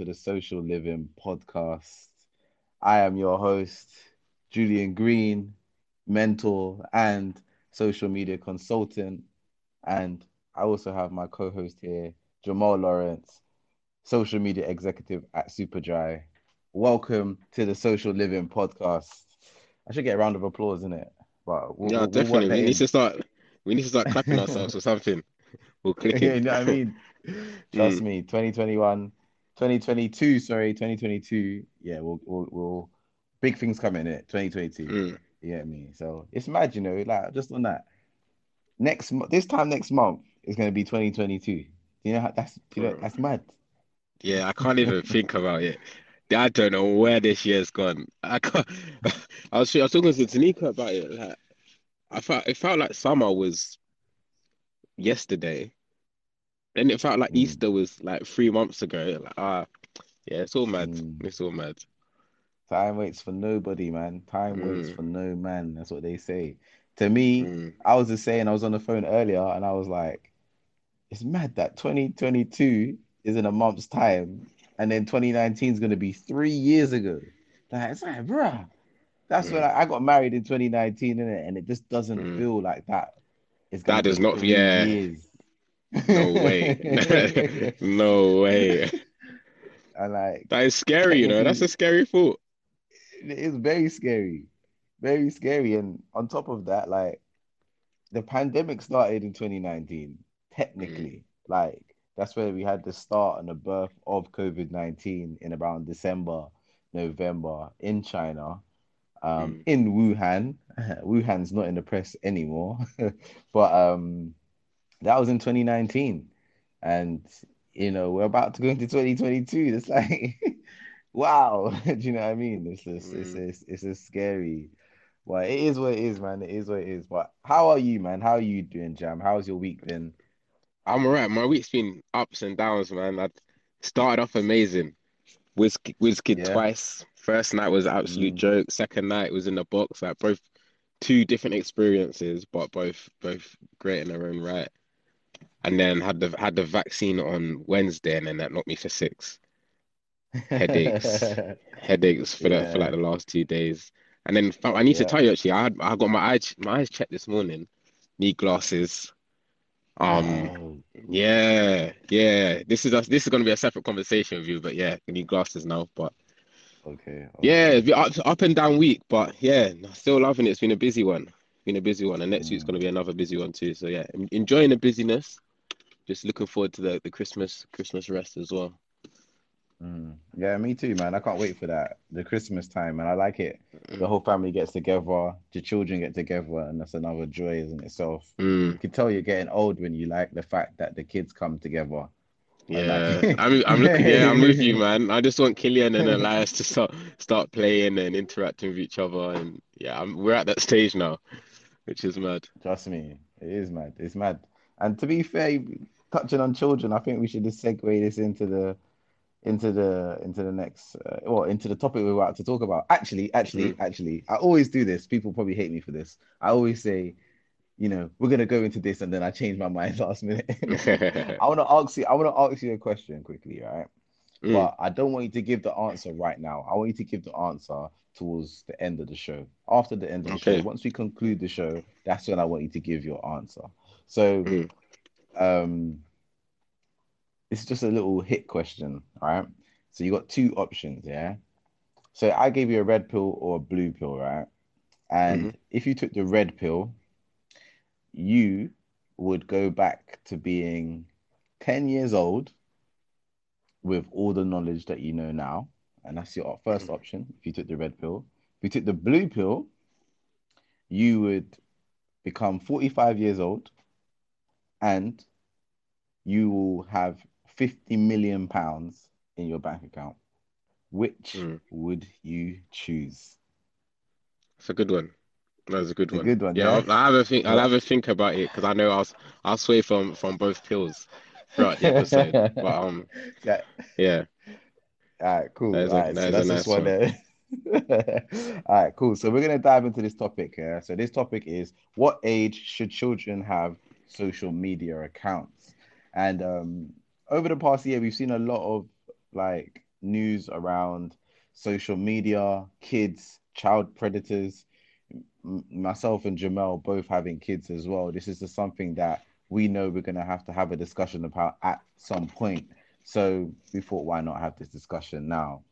to the Social Living Podcast. I am your host, Julian Greene, mentor and social media consultant. And I also have my co host here, Jamal Lawrence, social media executive at Superdry. Welcome to the Social Living Podcast. I should get a round of applause, in it? But we'll, yeah, we'll, definitely. We'll we need to start. We need to start clapping ourselves or something. We'll click it. you know what I mean? Trust mm. me, 2021, 2022, sorry, 2022. Yeah, we'll, we'll, we'll big things coming in it. 2022. Mm. You get me? So it's mad, you know, like just on that. Next this time next month is gonna be 2022. You know that's you know that's mad. Yeah, I can't even think about it. I don't know where this year's gone. I can't. I was I was talking to Tanika about it. Like, I felt it felt like summer was yesterday, and it felt like mm. Easter was like three months ago. Like, ah, yeah, it's all mad. Mm. It's all mad. Time waits for nobody, man. Time mm. waits for no man. That's what they say. To me, mm. I was just saying, I was on the phone earlier and I was like, it's mad that 2022 is in a month's time and then 2019 is going to be three years ago. Like, it's like, bruh, that's mm. when I, I, got married in 2019, innit? and it just doesn't mm. feel like that. It's that does not, yeah. Years. No way. no way. I like that is scary, you know. That's a scary thought. It is very scary. Very scary. And on top of that, like the pandemic started in 2019, technically. Mm. Like that's where we had the start and the birth of COVID-19 in around December, November in China. Um, mm. in Wuhan. Wuhan's not in the press anymore, but um, that was in 2019, and you know we're about to go into 2022. It's like, wow, do you know what I mean? It's just, mm. it's it's it's just scary. Well, it is what it is, man. It is what it is. But how are you, man? How are you doing, Jam? How's your week been? I'm alright. My week's been ups and downs, man. I started off amazing. Wiz Wizkid yeah. twice. First night was absolute mm. joke. Second night was in the box. Like both two different experiences, but both both great in their own right and then had the had the vaccine on Wednesday, and then that knocked me for six. Headaches, headaches for yeah. the for like the last two days, and then I need yeah. to tell you actually, I had I got my eyes my eyes checked this morning, need glasses. Um, oh. yeah, yeah. This is a, this is gonna be a separate conversation with you, but yeah, I need glasses now. But okay, okay. yeah, up, up and down week, but yeah, still loving it. It's been a busy one. Been a busy one, and next week's gonna be another busy one too. So yeah, enjoying the busyness just looking forward to the, the Christmas Christmas rest as well. Mm. Yeah, me too, man. I can't wait for that. The Christmas time, and I like it. The whole family gets together, the children get together, and that's another joy in itself. Mm. You can tell you're getting old when you like the fact that the kids come together. Yeah, like... I'm, I'm looking. Yeah, I'm with you, man. I just want Killian and Elias to start start playing and interacting with each other, and yeah, I'm, we're at that stage now, which is mad. Trust me, it is mad. It's mad. And to be fair, touching on children, I think we should just segue this into the into the into the next uh, or into the topic we're about to talk about. Actually, actually, mm. actually, I always do this. People probably hate me for this. I always say, you know, we're gonna go into this, and then I change my mind last minute. I want to ask you. I want to ask you a question quickly, right? Mm. But I don't want you to give the answer right now. I want you to give the answer towards the end of the show. After the end of the okay. show, once we conclude the show, that's when I want you to give your answer. So. Mm um, it's just a little hit question, all right? So you got two options, yeah. So I gave you a red pill or a blue pill, right? And mm-hmm. if you took the red pill, you would go back to being 10 years old with all the knowledge that you know now. And that's your 1st mm-hmm. option if you took the red pill. If you took the blue pill, you would become 45 years old and you will have 50 million pounds in your bank account. Which mm. would you choose? It's a good one. That's a good a one. Good one. Yeah, I'll, have a think. I'll have a think about it because I know I'll I'll sway from from both pills throughout the episode. but um, yeah, yeah. All right, cool. All right, so that's nice one. one. All right, cool. So we're gonna dive into this topic here. So this topic is what age should children have social media accounts? And um, over the past year, we've seen a lot of like news around social media, kids, child predators. M- myself and Jamal both having kids as well. This is just something that we know we're going to have to have a discussion about at some point. So we thought, why not have this discussion now?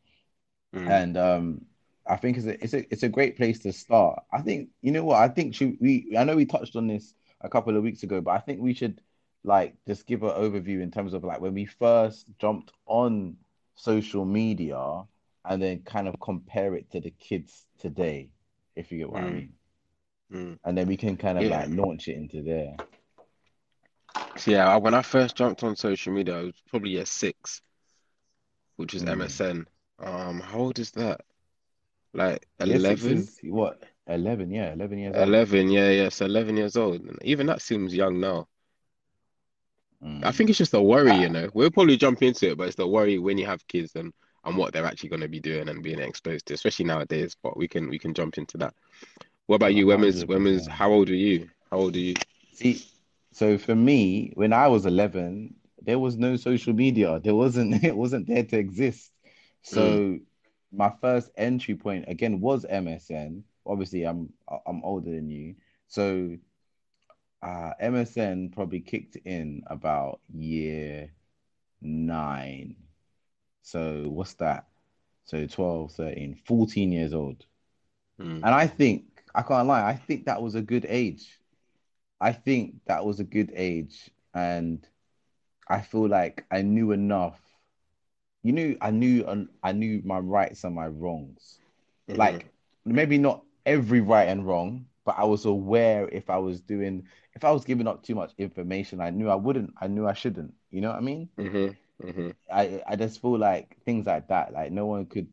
Mm. And um, I think it's a, it's a it's a great place to start. I think you know what I think should we I know we touched on this a couple of weeks ago, but I think we should like just give an overview in terms of like when we first jumped on social media and then kind of compare it to the kids today, if you get what mm. I mean. Mm. And then we can kind of yeah. like launch it into there. So yeah, when I first jumped on social media, I was probably year six, which is mm. MSN. Um, how old is that? Like eleven? What? Eleven? Yeah, eleven years. Eleven, old. yeah, yeah. So eleven years old. Even that seems young now. Mm. I think it's just a worry, you know. We'll probably jump into it, but it's the worry when you have kids and and what they're actually going to be doing and being exposed to, especially nowadays. But we can we can jump into that. What about you, Wemmers? Wemmers, how old are you? How old are you? See, so for me, when I was eleven, there was no social media. There wasn't. It wasn't there to exist. So mm. my first entry point again was MSN. Obviously, I'm I'm older than you, so uh, MSN probably kicked in about year nine. So what's that? So 12, 13, 14 years old. Mm. And I think, I can't lie, I think that was a good age. I think that was a good age. And I feel like I knew enough. You knew I knew I knew my rights and my wrongs. Mm-hmm. Like maybe not every right and wrong, but I was aware if I was doing if I was giving up too much information, I knew I wouldn't. I knew I shouldn't. You know what I mean? Mm-hmm. Mm-hmm. I I just feel like things like that. Like no one could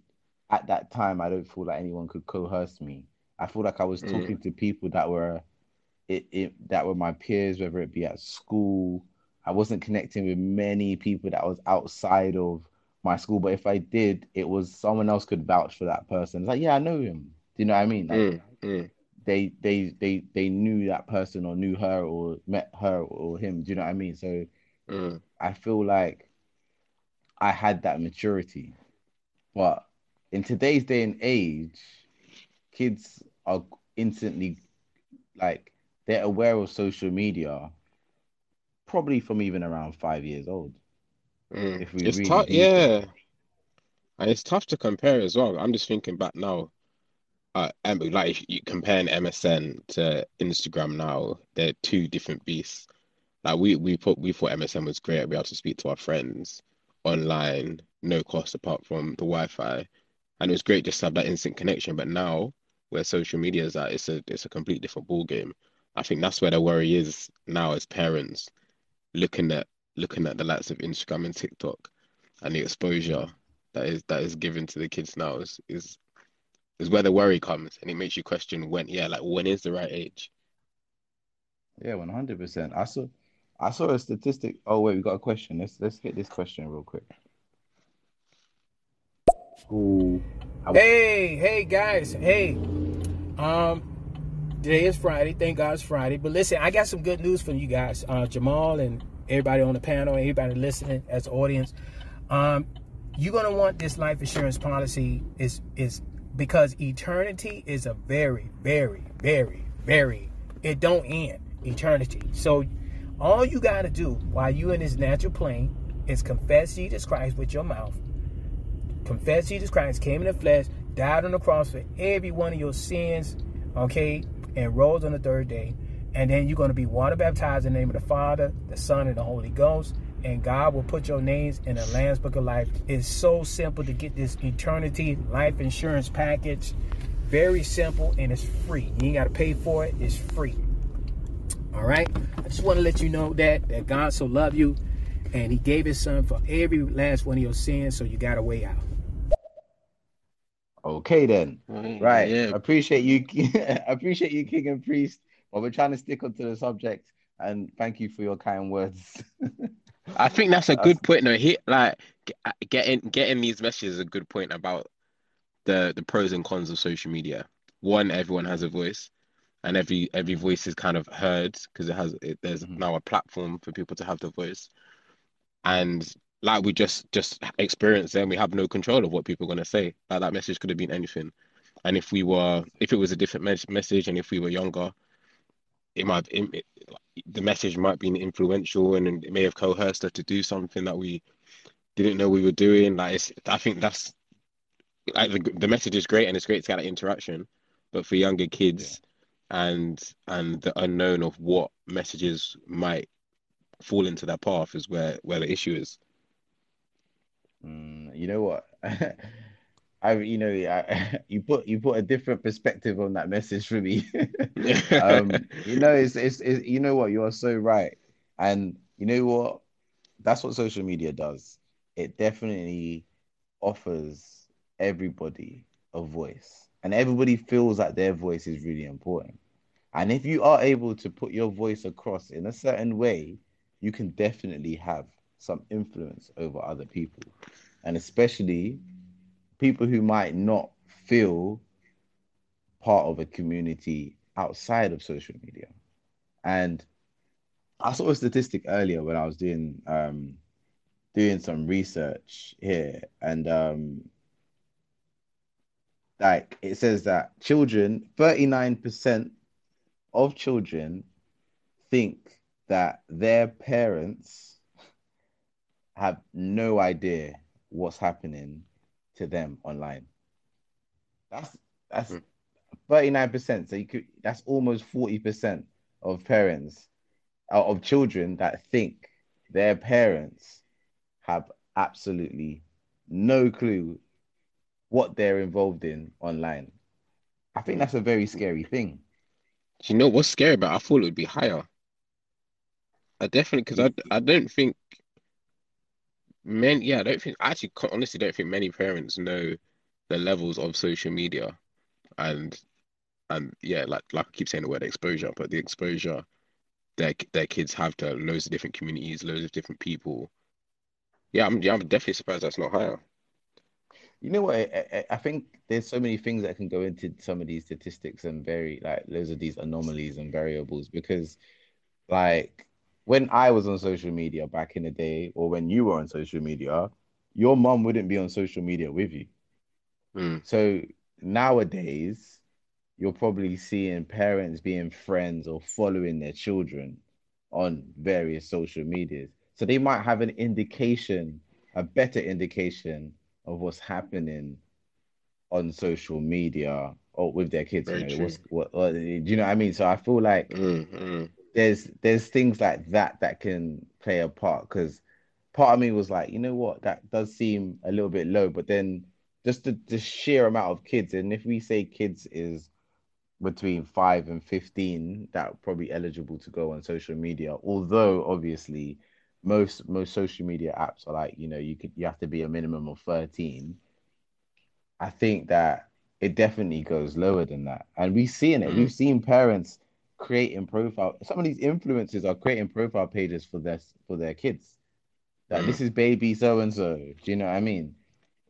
at that time. I don't feel like anyone could coerce me. I feel like I was mm-hmm. talking to people that were it, it that were my peers, whether it be at school. I wasn't connecting with many people that was outside of my school, but if I did, it was someone else could vouch for that person. It's like, yeah, I know him. Do you know what I mean? Like, mm, mm they they they they knew that person or knew her or met her or him. Do you know what I mean? So mm. I feel like I had that maturity. But in today's day and age, kids are instantly like they're aware of social media probably from even around five years old. Mm. If we it's really tough, yeah. And it's tough to compare as well. I'm just thinking back now uh, like you comparing MSN to Instagram now, they're two different beasts. Like we we put we thought MSN was great. We had to speak to our friends online, no cost apart from the Wi-Fi, and it was great just to have that instant connection. But now, where social media is at, it's a it's a complete different ball game. I think that's where the worry is now as parents, looking at looking at the likes of Instagram and TikTok, and the exposure that is that is given to the kids now is is is where the worry comes and it makes you question when yeah like when is the right age? Yeah 100% i saw i saw a statistic. Oh wait we got a question. Let's let's get this question real quick. Ooh. hey hey guys. Hey. Um today is friday. Thank god it's friday. But listen i got some good news for you guys. Uh jamal and everybody on the panel everybody listening as audience. Um you're to want this life insurance policy is is because eternity is a very, very, very, very, it don't end. Eternity. So all you got to do while you in this natural plane is confess Jesus Christ with your mouth. Confess Jesus Christ came in the flesh, died on the cross for every one of your sins, okay, and rose on the third day. And then you're going to be water baptized in the name of the Father, the Son, and the Holy Ghost and God will put your names in the Lamb's Book of Life. It's so simple to get this eternity life insurance package. Very simple and it's free. You ain't got to pay for it. It's free. All right. I just want to let you know that that God so loved you, and He gave His Son for every last one of your sins. So you got a way out. Okay then. Right. Yeah. Appreciate you. appreciate you, King and Priest. But we're trying to stick onto the subject. And thank you for your kind words. I think that's a good point. No, he like uh, getting getting these messages is a good point about the the pros and cons of social media. One, everyone has a voice, and every every voice is kind of heard because it has it, there's mm-hmm. now a platform for people to have the voice. and like we just just experienced then we have no control of what people are going to say. Like that message could have been anything. And if we were if it was a different mes- message and if we were younger it might it, it, the message might be influential and it may have coerced us to do something that we didn't know we were doing. Like it's, i think that's like the, the message is great and it's great to get that interaction. But for younger kids and and the unknown of what messages might fall into their path is where where the issue is Mm, you know what? I, you know, I, you put you put a different perspective on that message for me. um, you know, it's, it's it's you know what? You are so right, and you know what? That's what social media does. It definitely offers everybody a voice, and everybody feels that their voice is really important. And if you are able to put your voice across in a certain way, you can definitely have some influence over other people, and especially people who might not feel part of a community outside of social media. And I saw a statistic earlier when I was doing um, doing some research here, and um, like it says that children, thirty nine percent of children think that their parents have no idea what's happening to them online. That's that's hmm. thirty nine percent. So you could that's almost forty percent of parents uh, of children that think their parents have absolutely no clue what they're involved in online. I think that's a very scary thing. Do you know what's scary about? I thought it would be higher. I definitely because I I don't think Men, yeah, I don't think I actually honestly don't think many parents know the levels of social media, and and yeah, like like I keep saying the word exposure, but the exposure their their kids have to loads of different communities, loads of different people. Yeah, I'm yeah, I'm definitely surprised that's not higher. You know what? I, I, think there's so many things that can go into some of these statistics and very like loads of these anomalies and variables because, like, when I was on social media back in the day, or when you were on social media, your mom wouldn't be on social media with you. Mm. So nowadays, you're probably seeing parents being friends or following their children on various social medias. So they might have an indication, a better indication of what's happening on social media or with their kids. You know, what, what, do you know what I mean? So I feel like mm-hmm there's there's things like that that can play a part because part of me was like, you know what, that does seem a little bit low, but then just the, the sheer amount of kids, and if we say kids is between five and fifteen, that probably eligible to go on social media. Although obviously most most social media apps are like, you know, you could you have to be a minimum of 13. I think that it definitely goes lower than that. And we've seen it. Mm. We've seen parents creating profile. Some of these influencers are creating profile pages for their for their kids. That mm. this is baby so and so. Do you know what I mean?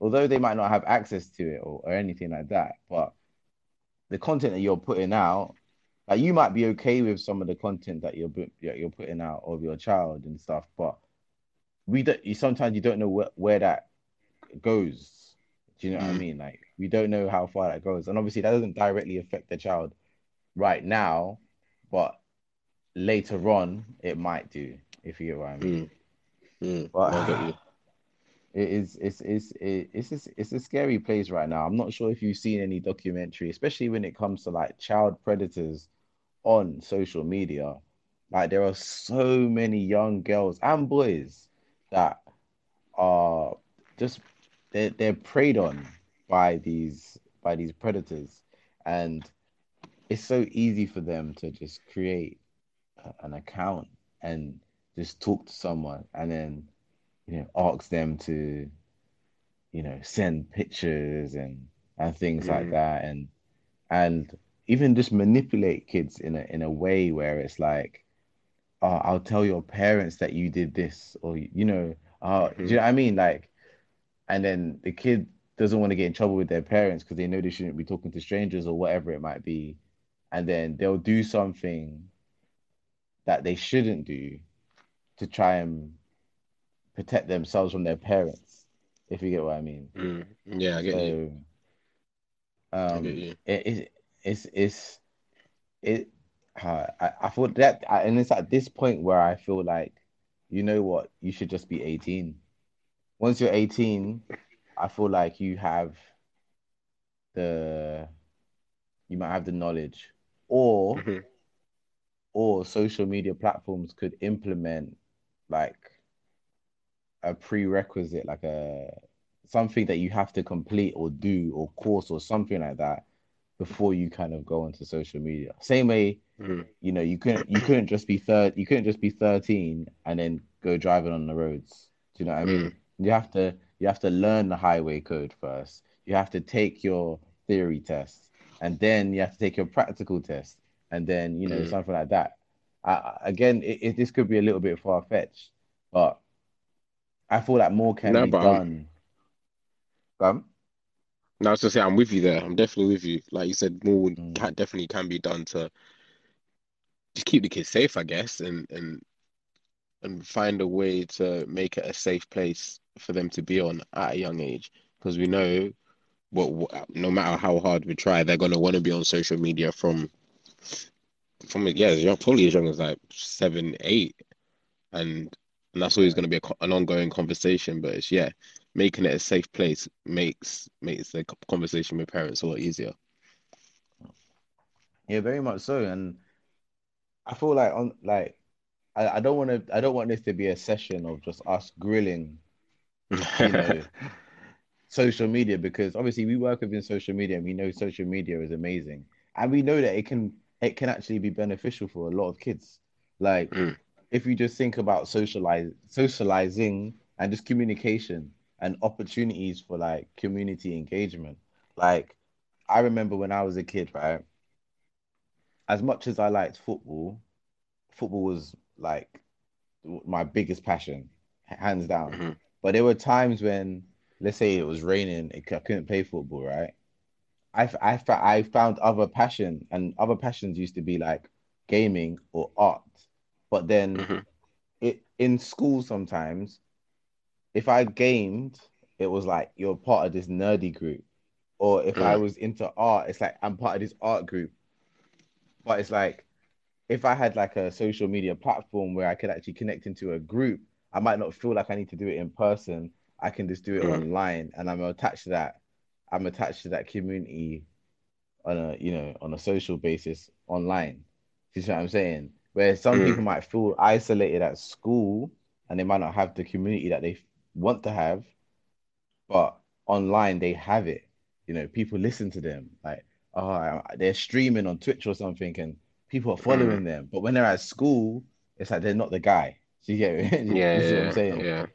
Although they might not have access to it or, or anything like that, but the content that you're putting out, like you might be okay with some of the content that you're you're putting out of your child and stuff, but we don't. You sometimes you don't know where, where that goes. Do you know what I mm. mean? Like we don't know how far that goes, and obviously that doesn't directly affect the child right now but later on it might do if you get what I mean. Mm. Mm. But it is it's it's it's it's it's a scary place right now. I'm not sure if you've seen any documentary, especially when it comes to like child predators on social media. Like there are so many young girls and boys that are just they're they're preyed on by these by these predators and it's so easy for them to just create an account and just talk to someone and then you know ask them to you know send pictures and and things mm. like that and and even just manipulate kids in a in a way where it's like oh, I'll tell your parents that you did this or you know uh, mm-hmm. do you know what I mean like and then the kid doesn't want to get in trouble with their parents because they know they shouldn't be talking to strangers or whatever it might be and then they'll do something that they shouldn't do to try and protect themselves from their parents, if you get what I mean. Mm. Yeah, I get so, you. Um, I get you. It, it, it's it's it. Uh, I, I thought that, and it's at this point where I feel like, you know what, you should just be 18. Once you're 18, I feel like you have the, you might have the knowledge, or, mm-hmm. or social media platforms could implement like a prerequisite, like a something that you have to complete or do or course or something like that before you kind of go onto social media. Same way, mm. you know, you couldn't you couldn't just be third you couldn't just be 13 and then go driving on the roads. Do you know what I mean? Mm. You have to you have to learn the highway code first. You have to take your theory test and then you have to take your practical test and then you know mm. something like that. I, again, it, it, this could be a little bit far fetched, but I feel like more can no, be done. Um, no, I was just say I'm with you there. I'm definitely with you. Like you said, more mm. can, definitely can be done to just keep the kids safe, I guess, and and and find a way to make it a safe place for them to be on at a young age. Because we know what, no matter how hard we try, they're gonna want to be on social media from from yeah, probably as young as like seven, eight, and and that's always going to be a, an ongoing conversation. But it's yeah, making it a safe place makes makes the conversation with parents a lot easier. Yeah, very much so. And I feel like on like I, I don't want to I don't want this to be a session of just us grilling, you know, social media because obviously we work within social media and we know social media is amazing and we know that it can it can actually be beneficial for a lot of kids. Like mm if you just think about socialize socializing and just communication and opportunities for like community engagement. Like I remember when I was a kid, right? As much as I liked football, football was like my biggest passion, hands down. Mm-hmm. But there were times when, let's say it was raining, I couldn't play football, right? I, I, I found other passion, and other passions used to be like gaming or art. But then mm-hmm. it in school sometimes, if I gamed, it was like you're part of this nerdy group. Or if mm. I was into art, it's like I'm part of this art group. But it's like if I had like a social media platform where I could actually connect into a group, I might not feel like I need to do it in person. I can just do it mm. online and I'm attached to that. I'm attached to that community on a you know on a social basis online. You see what I'm saying? Where some mm. people might feel isolated at school and they might not have the community that they want to have, but online they have it. You know, people listen to them. Like, oh, they're streaming on Twitch or something, and people are following mm. them. But when they're at school, it's like they're not the guy. So you get it? yeah, yeah, what I'm saying? Yeah.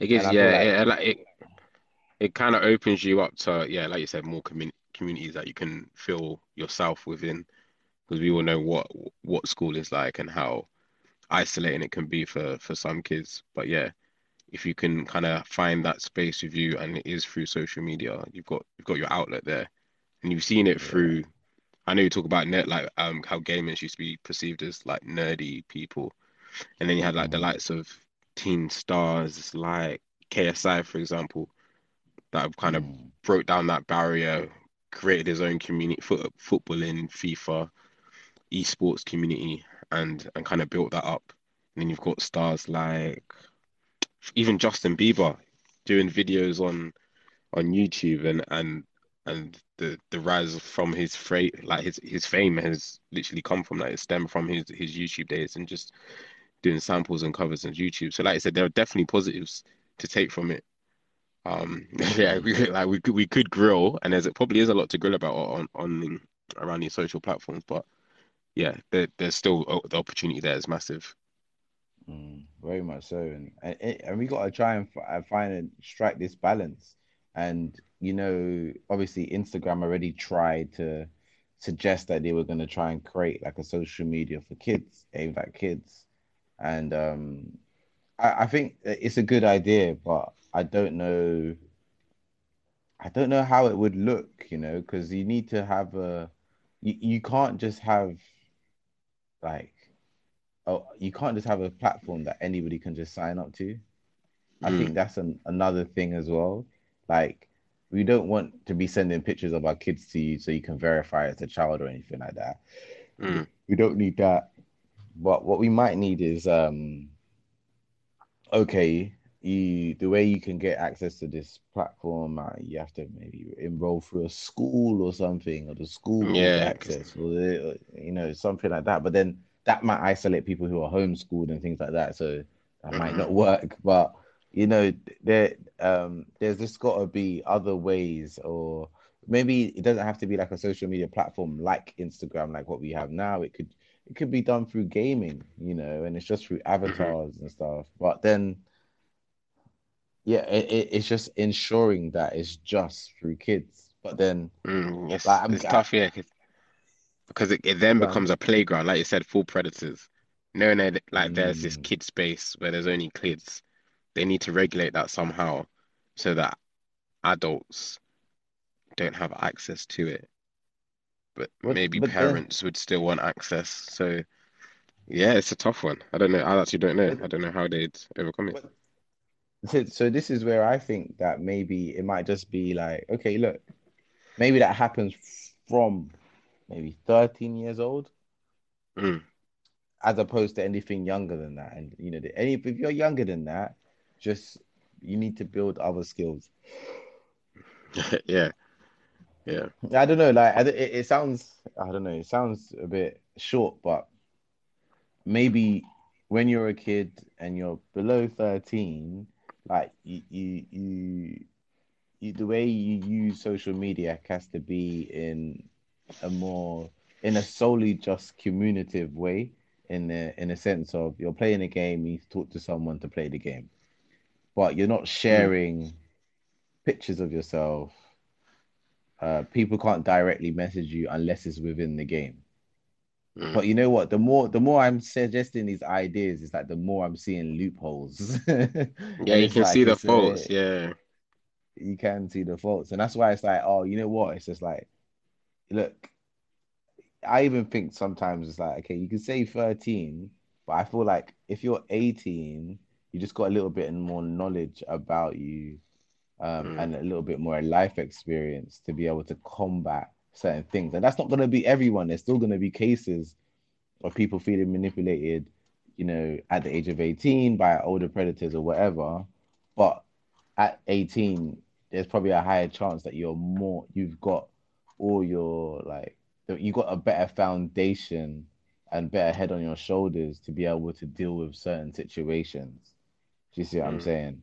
It gives, yeah, like... it, it, it kind of opens you up to, yeah, like you said, more community communities that you can feel yourself within because we all know what what school is like and how isolating it can be for for some kids. But yeah, if you can kind of find that space with you and it is through social media, you've got you've got your outlet there, and you've seen it through. I know you talk about net like um how gamers used to be perceived as like nerdy people, and then you had like the mm. likes of teen stars like KSI for example, that have kind of mm. broke down that barrier, created his own community foot, football in FIFA, esports community and and kind of built that up. And then you've got stars like even Justin Bieber doing videos on on YouTube and and and the the rise from his fra- like his his fame has literally come from that. It stemmed from his his YouTube days and just doing samples and covers on YouTube. So like I said, there are definitely positives to take from it. Um, yeah, we like we could we could grill, and there's it probably is a lot to grill about on on the, around these social platforms, but yeah, there, there's still oh, the opportunity there is massive. Mm, very much so, and and, we got to try and uh, find and strike this balance. And you know, obviously, Instagram already tried to suggest that they were going to try and create like a social media for kids, aimed at kids, and um, I, I think it's a good idea, but I don't know. I don't know how it would look, you know, because you need to have a. You, you can't just have like oh you can't just have a platform that anybody can just sign up to I think Mm. that's an, another thing as well. Like, we don't want to be sending pictures of our kids to you so you can verify it's a child or anything like that. Mm. We don't need that. But what we might need is um okay, you the way you can get access to this platform, uh, you have to maybe enroll through a school or something, or the school Yeah. access, or the, you know something like that. But then that might isolate people who are homeschooled and things like that, so that might Mhm. not work. But you know, there um there's just got to be other ways, or maybe it doesn't have to be like a social media platform like Instagram, like what we have now. It could it could be done through gaming, you know, and it's just through avatars and stuff. But then, yeah, it, it, it's just ensuring that it's just through kids. But then, Mm. It's, Like, it's tough, yeah, because it, it then Yeah. becomes a playground, like you said, for predators. Knowing that like there's this Mm. kid space where there's only kids, they need to regulate that somehow so that adults don't have access to it. But But- maybe but then- parents would still want access. So yeah, it's a tough one. I don't know. I actually don't know. I don't know how they'd overcome it. so, so this is where I think that maybe it might just be like, okay, look, maybe that happens from maybe 13 years old, Mm. as opposed to anything younger than that. And you know, any if you're younger than that, just you need to build other skills. Yeah. Yeah. I don't know, like I, it, it sounds, I don't know, it sounds a bit short, but maybe when you're a kid and you're below 13, like you, you, you, you the way you use social media has to be in a more, in a solely just communicative way, in the in a sense of you're playing a game, you talk to someone to play the game, but you're not hmm. sharing pictures of yourself uh, people can't directly message you unless it's within the game. Mm. But you know what? The more the more I'm suggesting these ideas, is like the more I'm seeing loopholes. Yeah, you can like see the uh, faults. Yeah. You can see the faults, and that's why it's like, oh, you know what? It's just like, look, I even think sometimes it's like, okay, you can say 13, but I feel like if you're 18, you just got a little bit more knowledge about you um, Mm. and a little bit more life experience to be able to combat certain things. And that's not going to be everyone. There's still going to be cases of people feeling manipulated, you know, at the age of 18 by older predators or whatever. But at 18, there's probably a higher chance that you're more, you've got all your, like, you've got a better foundation and better head on your shoulders to be able to deal with certain situations. Do you see what I'm Mm. saying?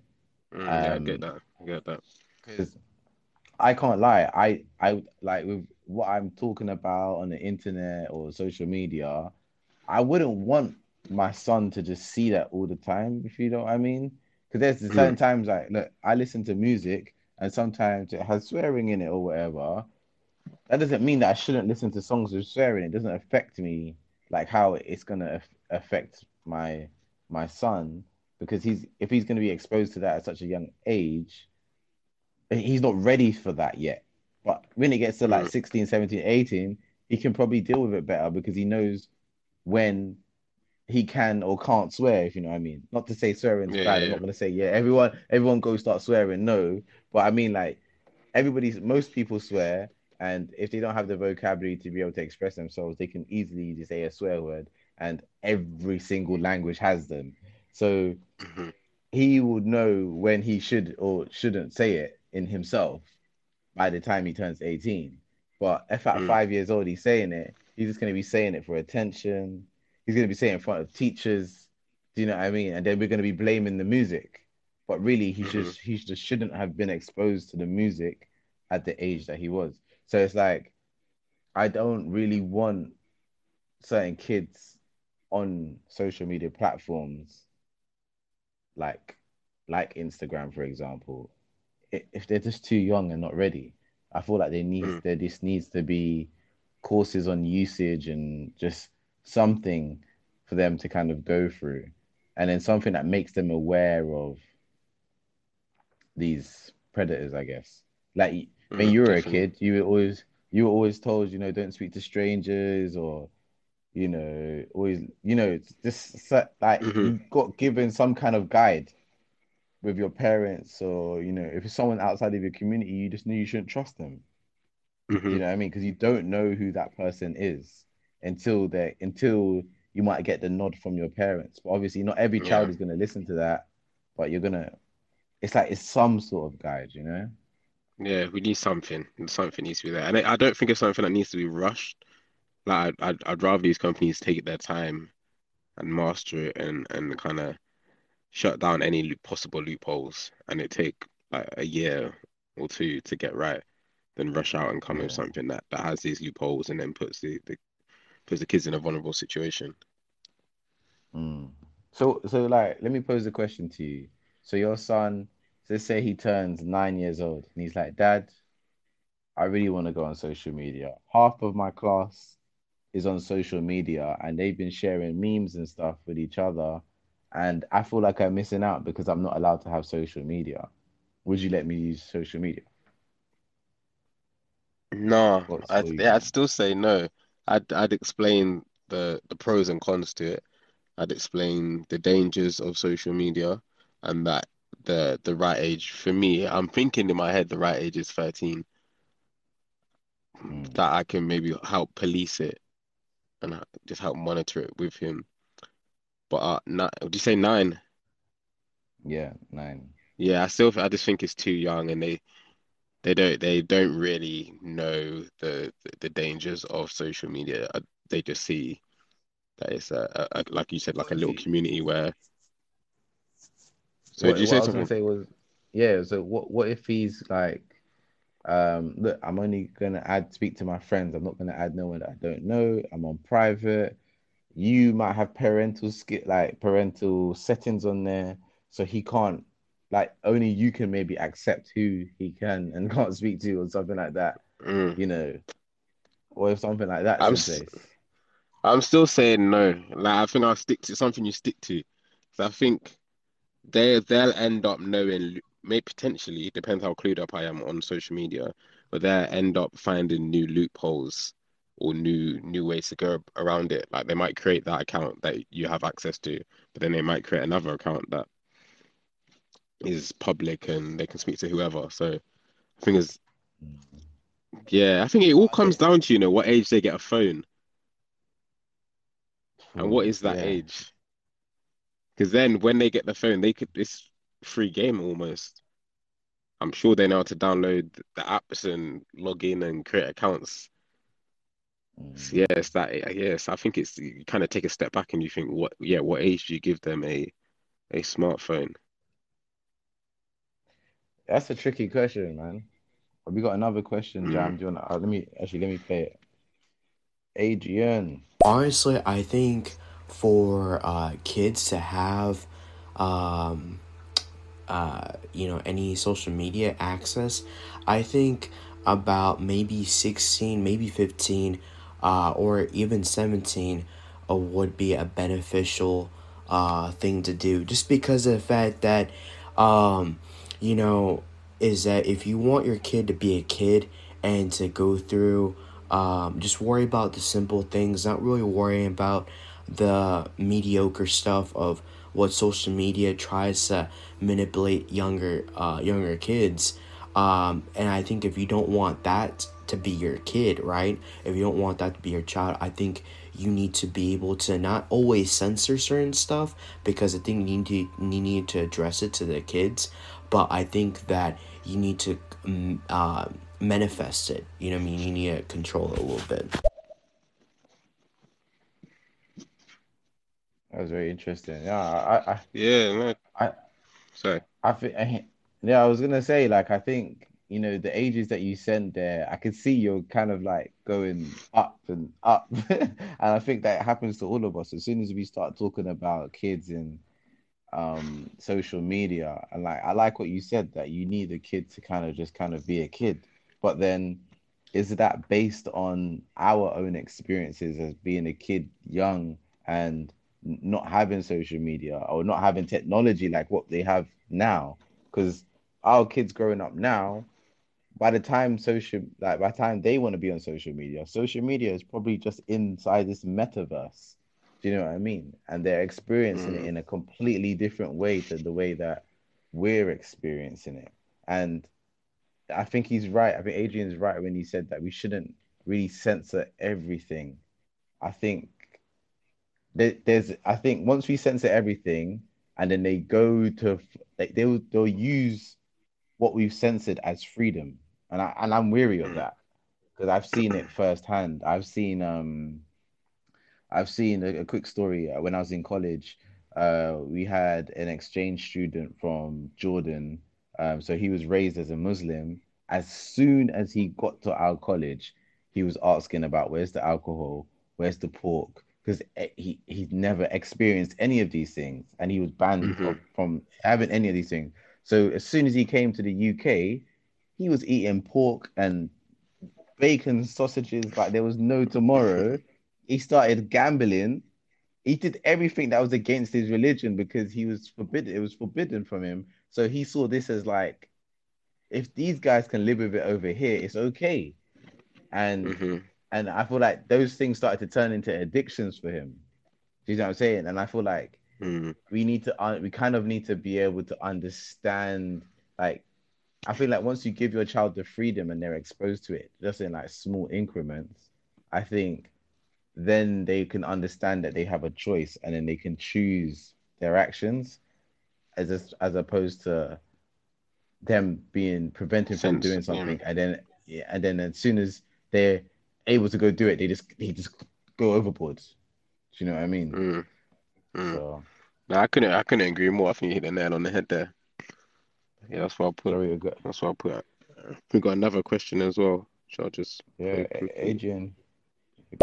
Mm, yeah, I Um, get that. I get that. because I can't lie. I I like with what I'm talking about on the internet or social media. I wouldn't want my son to just see that all the time. If you know what I mean. Because there's certain times like look, I listen to music and sometimes it has swearing in it or whatever. That doesn't mean that I shouldn't listen to songs with swearing. It doesn't affect me like how it's gonna aff- affect my my son because he's if he's gonna be exposed to that at such a young age, he's not ready for that yet. But when it gets to like Mm. 16, 17, 18, he can probably deal with it better because he knows when he can or can't swear, if you know what I mean. Not to say swearing's Yeah, bad. yeah, I'm not gonna say yeah, everyone everyone go start swearing, no. But I mean like everybody's most people swear, and if they don't have the vocabulary to be able to express themselves, they can easily just say a swear word, and every single language has them. So Mhm. he would know when he should or shouldn't say it in himself by the time he turns 18. But if at Mm. five years old he's saying it, he's just going to be saying it for attention. He's going to be saying it in front of teachers. Do you know what I mean? And then we're going to be blaming the music. But really, he Mhm. just he just shouldn't have been exposed to the music at the age that he was. So it's like I don't really want certain kids on social media platforms like like Instagram, for example, if they're just too young and not ready, I feel like they need Mm. there just needs to be courses on usage and just something for them to kind of go through, and then something that makes them aware of these predators, I guess. Like when Mm, you were definitely. a kid, you were always you were always told, you know, don't speak to strangers or you know, always, you know, it's just like Mhm. you got given some kind of guide with your parents or you know if it's someone outside of your community you just know you shouldn't trust them Mhm. you know what i mean because you don't know who that person is until they until you might get the nod from your parents but obviously not every child Yeah. is going to listen to that but you're gonna it's like it's some sort of guide you know Yeah, we need something. Something needs to be there, and I don't think it's something that needs to be rushed. Like I'd I'd, I'd rather these companies take their time and master it and and kind of shut down any loop, possible loopholes, and it take like a year or two to get right, than rush out and come with something that that has these loopholes and then puts the, the puts the kids in a vulnerable situation. Mm. So, so like, let me pose a question to you. So, your son, let's say he turns nine years old, and he's like, "Dad, I really want to go on social media. Half of my class is on social media, and they've been sharing memes and stuff with each other, and I feel like I'm missing out because I'm not allowed to have social media. Would you let me use social media? No, I'd yeah, I'd still say no. I'd I'd explain the the pros and cons to it. I'd explain the dangers of social media and that the the right age for me, I'm thinking in my head the right age is 13, Mm. that I can maybe help police it and h- just help monitor it with him. But uh, not, would you say nine? Yeah, nine. Yeah, I still I just think it's too young and they they don't they don't really know the the dangers of social media. Uh, They just see that it's a, a, a like you said like a little community where. So did What you what say I was something? say was, yeah. So, what what if he's like? Um, look, I'm only gonna add speak to my friends. I'm not gonna add no one that I don't know. I'm on private. You might have parental skit like parental settings on there, so he can't like only you can maybe accept who he can and can't speak to or something like that, Mm. you know, or if something like that. I'm s-. I'm still saying no. Like I think I'll stick to something you stick to. So I think they they'll end up knowing, may potentially, it depends how clued up I am on social media, but they'll end up finding new loopholes or new new ways to go around it. Like they might create that account that you have access to, but then they might create another account that is public and they can speak to whoever. So I think it's yeah, I think it all comes down to, you know, what age they get a phone and what is that hmm, yeah. age? Because then when they get the phone, they could it's free game almost. I'm sure they know how to download the apps and log in and create accounts. So Mm. yes, that yes, I think it's you kind of take a step back and you think, what yeah, what age do you give them a a smartphone? That's a tricky question, man. We got another question, Mm. Jam. Do you wanna, uh, let me actually let me play it. Adrian. Honestly, I think for uh, kids to have, um, uh, you know, any social media access, I think about maybe 16, maybe 15, uh, or even 17 uh, would be a beneficial uh, thing to do. Just because of the fact that, um, you know, is that if you want your kid to be a kid and to go through um, just worry about the simple things, not really worrying about the mediocre stuff of what social media tries to manipulate younger uh, younger kids. Um, and I think if you don't want that to be your kid, right? If you don't want that to be your child, I think you need to be able to not always censor certain stuff because I think you need to you need to address it to the kids. But I think that you need to um, uh, manifest it. You know I mean? You need to control it a little bit. That was very interesting. Yeah, I, I, Yeah, no, I, sorry. I think, yeah, I was gonna say, like, I think, you know, the ages that you sent there, I could see you're kind of like going up and up. And I think that happens to all of us. As soon as we start talking about kids and um social media, and like, I like what you said that you need a kid to kind of just kind of be a kid. But then is that based on our own experiences as being a kid young and not having social media or not having technology like what they have now because our kids growing up now by the time social like by the time they want to be on social media social media is probably just inside this metaverse do you know what i mean and they're experiencing it Mm. in a completely different way to the way that we're experiencing it. And I think he's right. I think Adrian's right when he said that we shouldn't really censor everything. I think there's I think once we censor everything and then they go to like they'll they'll use what we've censored as freedom. And I and I'm weary of that because I've seen it firsthand. I've seen um I've seen a, a quick story uh, when I was in college. Uh, we had an exchange student from Jordan. Um, so he was raised as a Muslim. As soon as he got to our college, he was asking about where's the alcohol, where's the pork, because eh, he he'd never experienced any of these things, and he was banned mm-hmm. from, from having any of these things. So as soon as he came to the UK, he was eating pork and bacon sausages like there was no tomorrow. He started gambling. He did everything that was against his religion because he was forbidden. It was forbidden from him. So he saw this as like, if these guys can live with it over here, it's okay. And mm-hmm. And I feel like those things started to turn into addictions for him. Do you know what I'm saying? And I feel like mm. we need to uh, we kind of need to be able to understand like I feel like once you give your child the freedom and they're exposed to it, just in like small increments, I think then they can understand that they have a choice and then they can choose their actions as a, as opposed to them being prevented Sense, from doing something yeah. and then yeah, and then as soon as they're able to go do it, they just they just go overboard. Do you know what I mean? Mm. Mm. So, no, I couldn't I couldn't agree more. I think you hit the nail on the head there. Yeah, that's what I put. Sorry, that's what I put. We got another question as well. Shall I just yeah, Adrian.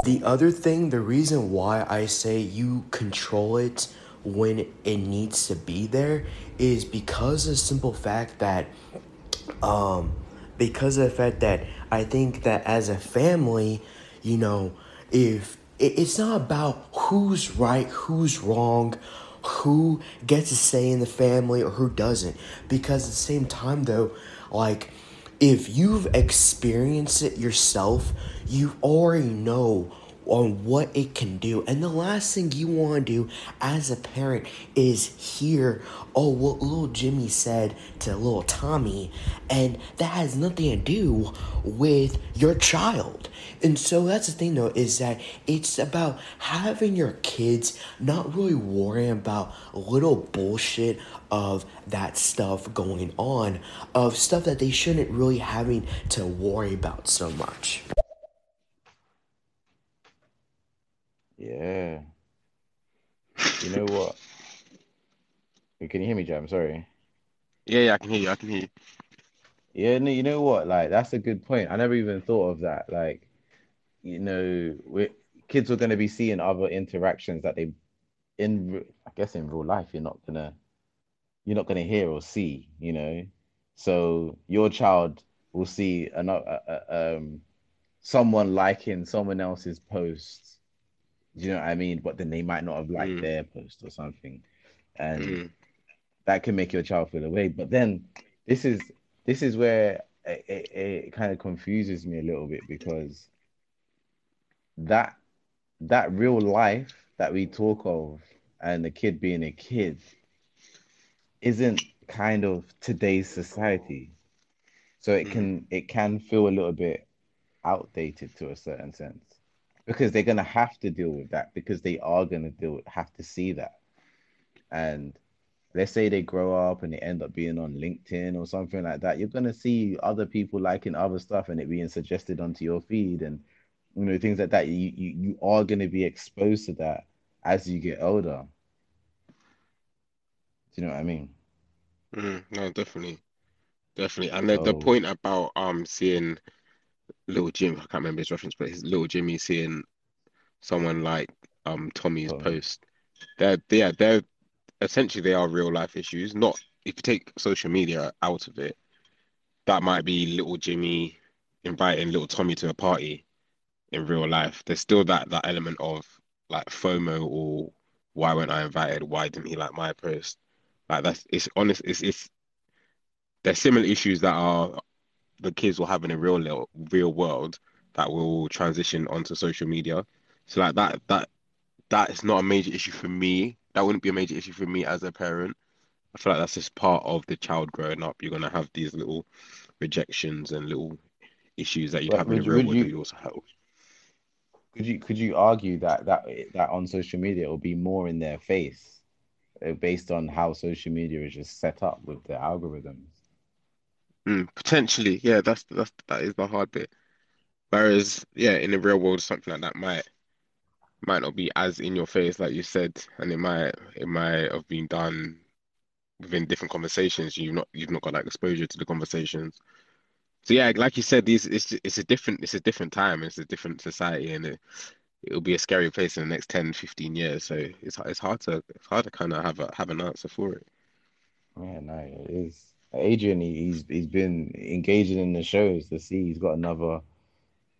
The other thing, the reason why I say you control it when it needs to be there is because of the simple fact that um because of the fact that I think that as a family, you know, if it's not about who's right, who's wrong, who gets a say in the family or who doesn't. Because at the same time, though, like, if you've experienced it yourself, you already know on what it can do. And the last thing you want to do as a parent is hear, oh, what little Jimmy said to little Tommy, and that has nothing to do with your child. And so that's the thing though, is that it's about having your kids not really worrying about little bullshit of that stuff going on, of stuff that they shouldn't really having to worry about so much. Yeah. You know what? Can you hear me, Jam? Sorry. Yeah, yeah, I can hear you. I can hear you. Yeah, no, you know what? Like, that's a good point. I never even thought of that. Like, you know, we kids are going to be seeing other interactions that they, in I guess in real life, you're not gonna, you're not gonna hear or see. You know, so your child will see another, uh, um, someone liking someone else's posts you know what I mean? But then they might not have liked mm. their post or something, and mm. that can make your child feel away. But then this is this is where it, it, it kind of confuses me a little bit because that that real life that we talk of and the kid being a kid isn't kind of today's society so it mm. can it can feel a little bit outdated to a certain sense because they're gonna have to deal with that because they are gonna deal have to see that. And let's say they grow up and they end up being on LinkedIn or something like that, you're gonna see other people liking other stuff and it being suggested onto your feed and you know things like that. You you, you are gonna be exposed to that as you get older. Do you know what I mean? Mm, no, definitely, definitely. And the, the point about um seeing little Jim, I can't remember his reference, but his little Jimmy seeing someone like um Tommy's oh. post. They're yeah, they're essentially they are real life issues. Not if you take social media out of it, that might be little Jimmy inviting little Tommy to a party in real life. There's still that that element of like FOMO or why weren't I invited? Why didn't he like my post? Like that's it's honest. It's it's there's similar issues that are the kids will have in a real real world that will transition onto social media. So like that that that is not a major issue for me. That wouldn't be a major issue for me as a parent. I feel like that's just part of the child growing up. You're gonna have these little rejections and little issues that you'd But have in the real world that you you also have. could you could you argue that that that on social media it will be more in their face uh, based on how social media is just set up with the algorithms? Mm, potentially, yeah, that's that's that is the hard bit. Whereas, yeah, in the real world, something like that might might not be as in your face, like you said, and it might it might have been done within different conversations. You've not you've not got that exposure to the conversations. So yeah, like you said, these it's it's a different it's a different time, it's a different society, and it it'll be a scary place in the next 10, 15 years. So it's it's hard to it's hard to kind of have a have an answer for it. Yeah, no, it is. Adrian, he, he's he's been engaging in the shows to see he's got another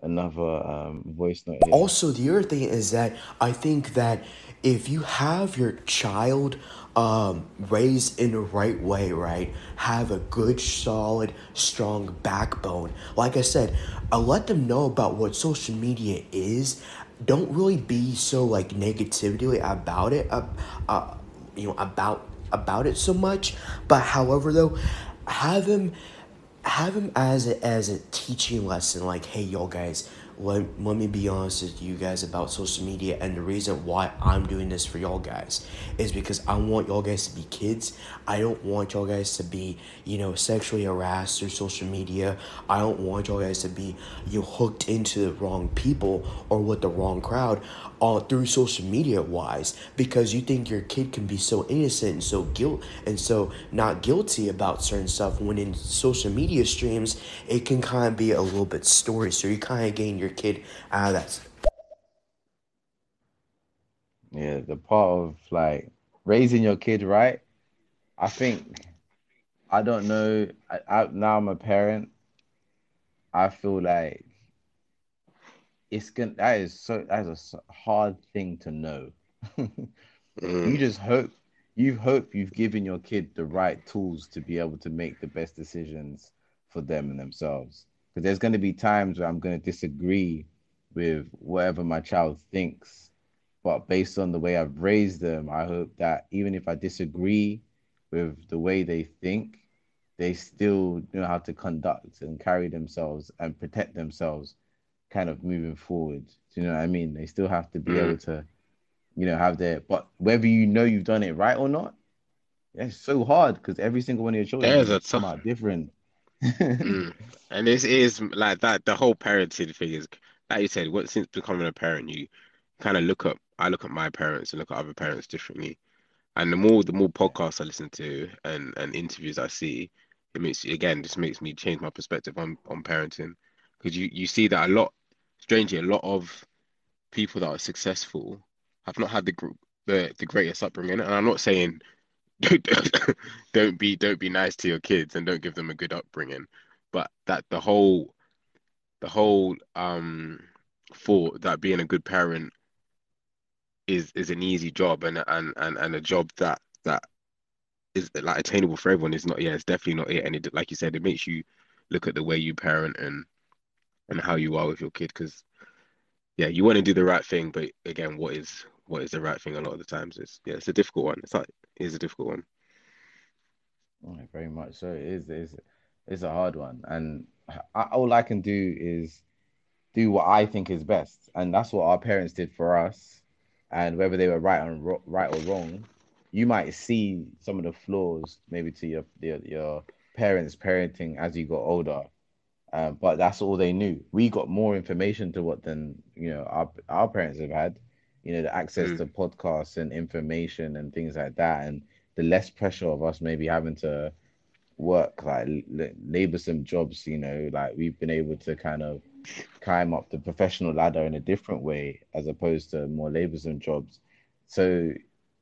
another um voice note here. Also, the other thing is that I think that if you have your child um, raised in the right way, right, have a good, solid, strong backbone. Like I said, I let them know about what social media is. Don't really be so like negativity about it. Uh, uh, you know about about it so much. But however, though, have him have him as a, as a teaching lesson like hey y'all guys let, let me be honest with you guys about social media and the reason why i'm doing this for y'all guys is because i want y'all guys to be kids i don't want y'all guys to be you know sexually harassed through social media i don't want y'all guys to be you know, hooked into the wrong people or with the wrong crowd uh, through social media wise because you think your kid can be so innocent and so guilt and so not guilty about certain stuff when in social media streams it can kind of be a little bit story so you kind of gain your kid out of that Yeah, the part of like raising your kid right. I think I don't know. I, I now I'm a parent. I feel like it's gonna that is so that's a hard thing to know. You Mm, just hope you hope you've given your kid the right tools to be able to make the best decisions for them and themselves. Because there's going to be times where I'm going to disagree with whatever my child thinks, but based on the way I've raised them, I hope that even if I disagree with the way they think, they still know how to conduct and carry themselves and protect themselves kind of moving forward. Do you know what I mean? They still have to be able mm. to you know, have their, but whether you know you've done it right or not, it's so hard because every single one of your children is There's a tough. out different. Mm. And this is like that. The whole parenting thing is, like you said, what since becoming a parent, you kind of look up. I look at my parents and look at other parents differently. And the more the more podcasts I listen to and and interviews I see, it makes again just makes me change my perspective on on parenting because you you see that a lot. Strangely, a lot of people that are successful have not had the group the the greatest upbringing. And I'm not saying don't don't be don't be nice to your kids and don't give them a good upbringing, but that the whole the whole um thought that being a good parent is is an easy job and and and, and a job that that is like attainable for everyone is not yeah it's definitely not it and it like you said it makes you look at the way you parent and and how you are with your kid because yeah you want to do the right thing but again what is what is the right thing a lot of the times it's yeah it's a difficult one it's like it is a difficult one Yeah, very much so. It is, it's, it's a hard one. And I, all I can do is do what I think is best. And that's what our parents did for us. And whether they were right or ro- right or wrong, you might see some of the flaws maybe to your your, your parents parenting as you got older. Uh, but that's all they knew. We got more information to what than you know our our parents have had. You know, the access mm, to podcasts and information and things like that, and the less pressure of us maybe having to work like l- labor some jobs. You know, like we've been able to kind of climb up the professional ladder in a different way as opposed to more laborsome jobs. So,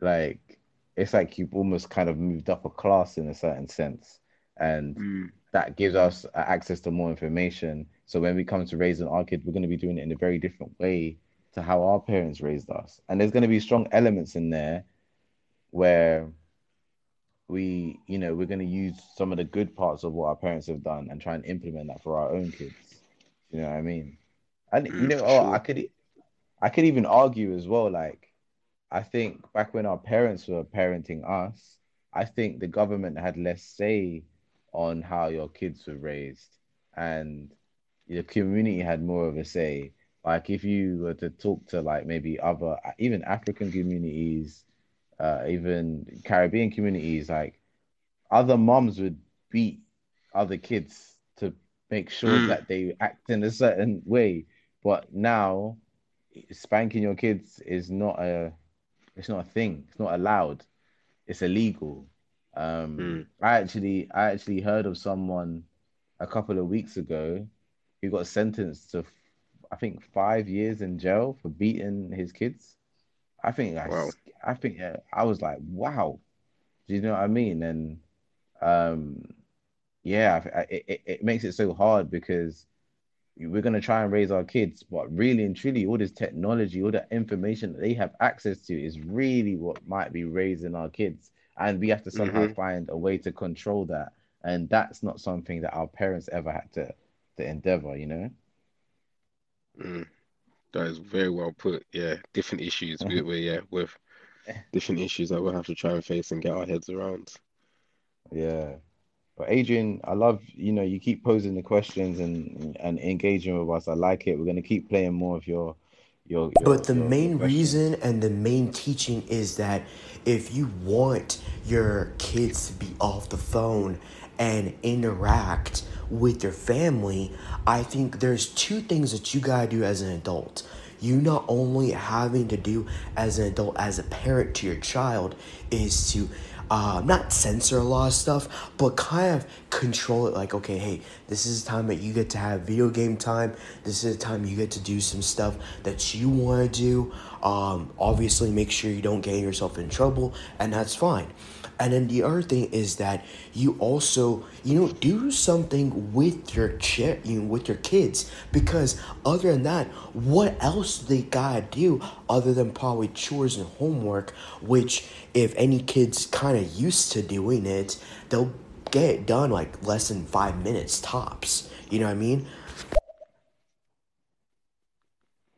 like, it's like you've almost kind of moved up a class in a certain sense, and mm, that gives us uh, access to more information. So when we come to raising our kid, we're going to be doing it in a very different way to how our parents raised us, and there's going to be strong elements in there where we, you know, we're going to use some of the good parts of what our parents have done and try and implement that for our own kids. You know what I mean? And you mm, know, oh, I could, I could even argue as well. Like, I think back when our parents were parenting us, I think the government had less say on how your kids were raised, and the community had more of a say. Like if you were to talk to like maybe other even African communities, uh, even Caribbean communities, like other moms would beat other kids to make sure mm. that they act in a certain way. But now spanking your kids is not a it's not a thing. It's not allowed. It's illegal. Um, mm. I actually I actually heard of someone a couple of weeks ago who got sentenced to I think five years in jail for beating his kids. I think wow. I, I think I was like, wow. Do you know what I mean? And um, yeah, it, it, it makes it so hard because we're going to try and raise our kids, but really and truly, all this technology, all that information that they have access to is really what might be raising our kids. And we have to somehow mm-hmm. find a way to control that. And that's not something that our parents ever had to, to endeavor, you know? Mm. That is very well put. Yeah, different issues. we, we yeah, with different issues that we'll have to try and face and get our heads around. Yeah. But Adrian, I love you know you keep posing the questions and and engaging with us. I like it. We're gonna keep playing more of your your. your but the your, main reason and the main teaching is that if you want your kids to be off the phone and interact with your family, I think there's two things that you gotta do as an adult. You not only having to do as an adult, as a parent to your child, is to uh, not censor a lot of stuff, but kind of control it. Like, okay, hey, this is the time that you get to have video game time. This is the time you get to do some stuff that you want to do. Um, obviously, make sure you don't get yourself in trouble, and that's fine. And then the other thing is that you also, you know, do something with your ch- you know, with your kids because other than that, what else they gotta do other than probably chores and homework? Which, if any kids kind of used to doing it, they'll get it done like less than five minutes tops. You know what I mean?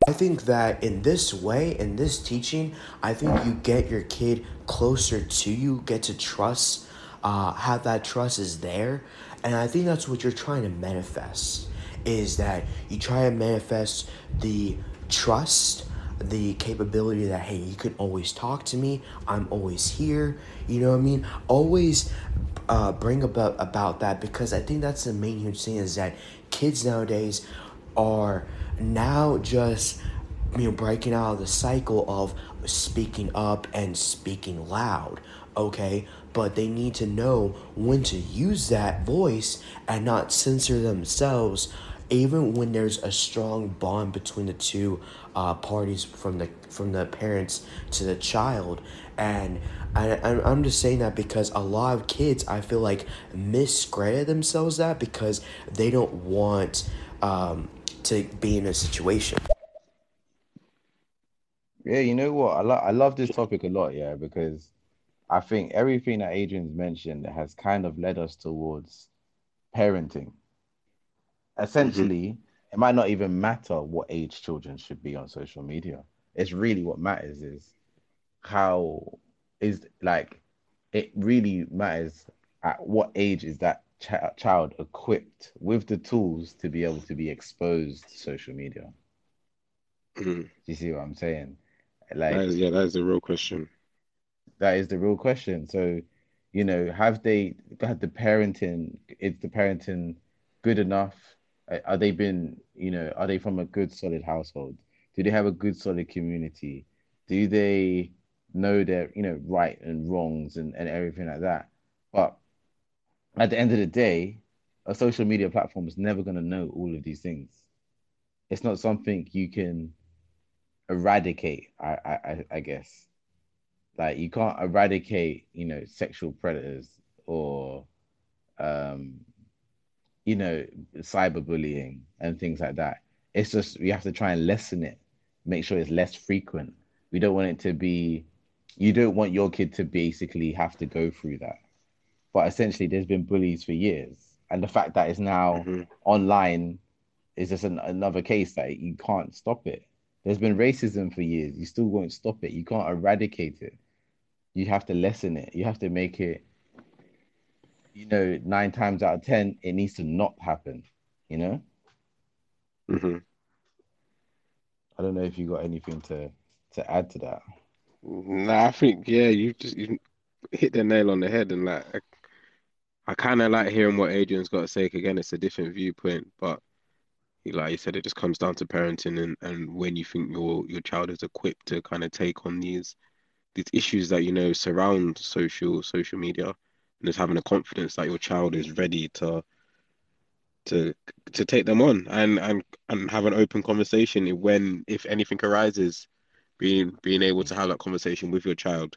I think that in this way, in this teaching, I think you get your kid closer to you, get to trust, uh, have that trust is there. And I think that's what you're trying to manifest is that you try to manifest the trust, the capability that, hey, you can always talk to me, I'm always here. You know what I mean? Always uh, bring about about that because I think that's the main huge thing is that kids nowadays are now just you know breaking out of the cycle of speaking up and speaking loud okay but they need to know when to use that voice and not censor themselves even when there's a strong bond between the two uh, parties from the from the parents to the child and I, I'm just saying that because a lot of kids I feel like miscredit themselves that because they don't want um, to be in a situation. Yeah, you know what? I love I love this topic a lot, yeah, because I think everything that Adrian's mentioned has kind of led us towards parenting. Essentially, mm-hmm. it might not even matter what age children should be on social media. It's really what matters is how is like it really matters at what age is that ch- child equipped with the tools to be able to be exposed to social media? Mm-hmm. Do you see what I'm saying? Like, that is, yeah, that is the real question. That is the real question. So, you know, have they had the parenting? Is the parenting good enough? Are they been, you know, are they from a good solid household? Do they have a good solid community? Do they know their, you know, right and wrongs and, and everything like that? But at the end of the day, a social media platform is never going to know all of these things. It's not something you can eradicate. I, I, I guess, like you can't eradicate, you know, sexual predators or, um, you know, cyberbullying and things like that. It's just we have to try and lessen it, make sure it's less frequent. We don't want it to be. You don't want your kid to basically have to go through that but essentially there's been bullies for years and the fact that it's now mm-hmm. online is just an, another case that you can't stop it there's been racism for years you still won't stop it you can't eradicate it you have to lessen it. You have to make it, you know, nine times out of ten, it needs to not happen. You know. hmm I don't know if you got anything to to add to that. Nah, I think yeah, you just you hit the nail on the head, and like I, I kind of like hearing what Adrian's got to say. Again, it's a different viewpoint, but like you said, it just comes down to parenting and and when you think your your child is equipped to kind of take on these these issues that you know surround social social media, and just having a confidence that your child is ready to to to take them on and and and have an open conversation when if anything arises, being being able to have that conversation with your child.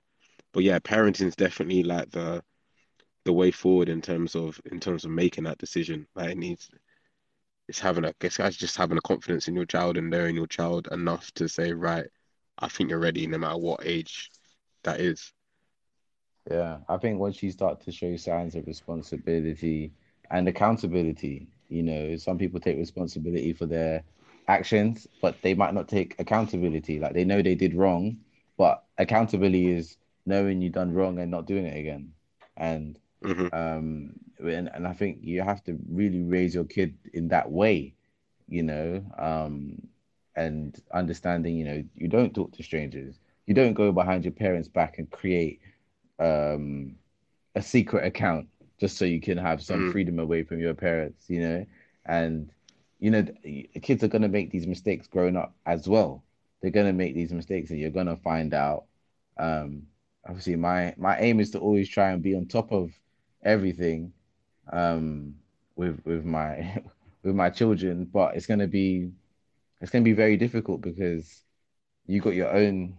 But yeah, parenting is definitely like the the way forward in terms of in terms of making that decision. Like it needs it's having a guess it's just having a confidence in your child and knowing your child enough to say, right, I think you're ready no matter what age that is. Yeah, I think once you start to show signs of responsibility and accountability, you know, some people take responsibility for their actions, but they might not take accountability. Like they know they did wrong, but accountability is knowing you've done wrong and not doing it again. And hmm um and, and I think you have to really raise your kid in that way, you know, um and understanding, you know, you don't talk to strangers. You don't go behind your parents' back and create um a secret account just so you can have some Mm, freedom away from your parents, you know? And you know, kids are gonna make these mistakes growing up as well. They're gonna make these mistakes and you're gonna find out. Um, obviously my my aim is to always try and be on top of everything um with with my with my children, but it's gonna be it's gonna be very difficult because you got your own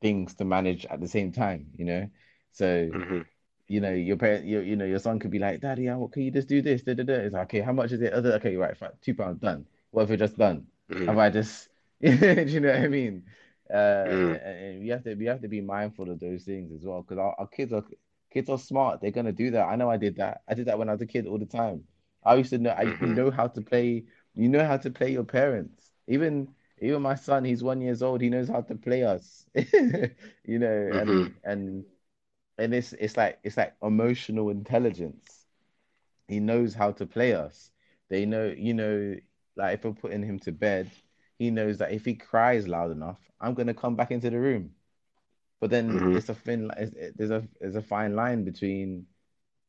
things to manage at the same time, you know? So hmm you know, your parent, your, you know, your son could be like, Daddy, how, can you just do this? Da, da, da. It's like, okay, how much is it? Other, okay, right, fine, two pounds done. What if it's just done? hmm Have I just, do you know what I mean? Uh, mm, and we have to, we have to be mindful of those things as well, because our, our kids are, kids are smart. They're gonna do that. I know I did that. I did that when I was a kid all the time. I used to know, I, you hmm know how to play, you know how to play your parents. Even, even my son, he's one years old. He knows how to play us, you know, hmm and and and it's it's like it's like emotional intelligence. He knows how to play us. They know, you know, like if we're putting him to bed, he knows that if he cries loud enough, I'm gonna come back into the room. But then hmm it's a thin, it, there's a there's a fine line between,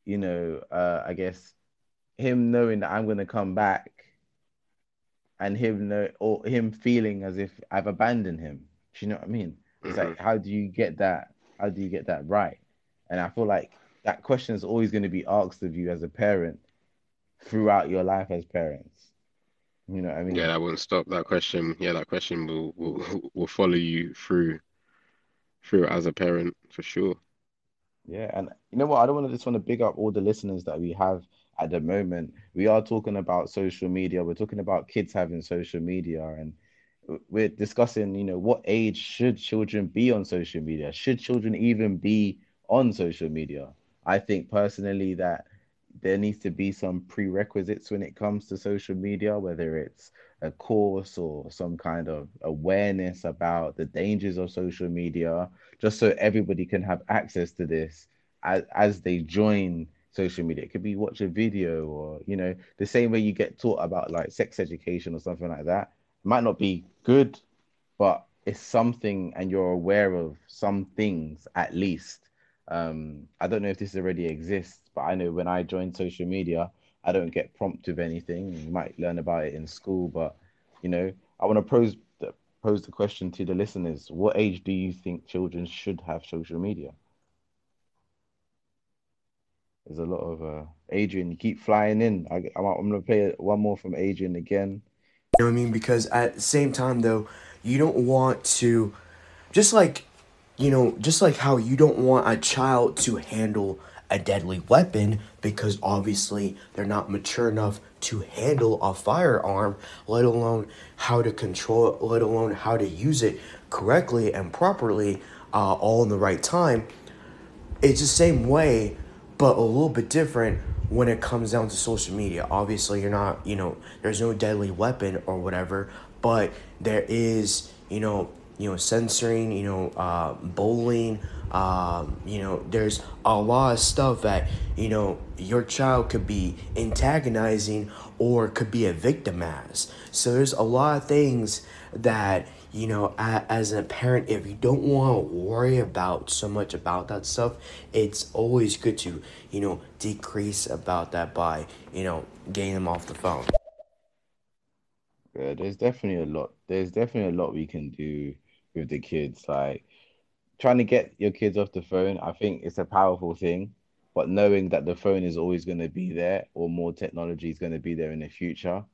you know, uh, I guess him knowing that I'm gonna come back and him know or him feeling as if I've abandoned him. Do you know what I mean? It's hmm like how do you get that? How do you get that right? And I feel like that question is always going to be asked of you as a parent throughout your life as parents. You know what I mean? Yeah, that won't stop. That question, yeah, that question will will will follow you through through as a parent for sure. Yeah, and you know what? I don't want to just want to big up all the listeners that we have at the moment. We are talking about social media. We're talking about kids having social media, and we're discussing, you know, what age should children be on social media? Should children even be on social media? I think personally that there needs to be some prerequisites when it comes to social media, whether it's a course or some kind of awareness about the dangers of social media, just so everybody can have access to this as, as they join social media. It could be watch a video or, you know, the same way you get taught about like sex education or something like that. It might not be good, but it's something and you're aware of some things at least. Um, I don't know if this already exists, but I know when I joined social media, I don't get prompted with anything. You might learn about it in school, but you know, I want to pose the pose the question to the listeners: What age do you think children should have social media? There's a lot of uh, Adrian. You keep flying in. I, I'm, I'm gonna play one more from Adrian again. You know what I mean? Because at the same time, though, you don't want to, just like, you know, just like how you don't want a child to handle a deadly weapon because obviously they're not mature enough to handle a firearm, let alone how to control it, let alone how to use it correctly and properly, uh, all in the right time it's the same way, but a little bit different when it comes down to social media. Obviously, you're not, you know, there's no deadly weapon or whatever, but there is, you know, you know, censoring, you know, uh, bullying. Um, you know, there's a lot of stuff that, you know, your child could be antagonizing or could be a victim as. So there's a lot of things that, you know, as a parent, if you don't want to worry about so much about that stuff, it's always good to, you know, decrease about that by, you know, getting them off the phone. Yeah, there's definitely a lot. There's definitely a lot we can do with the kids. Like trying to get your kids off the phone, I think it's a powerful thing. But knowing that the phone is always going to be there, or more technology is going to be there in the future,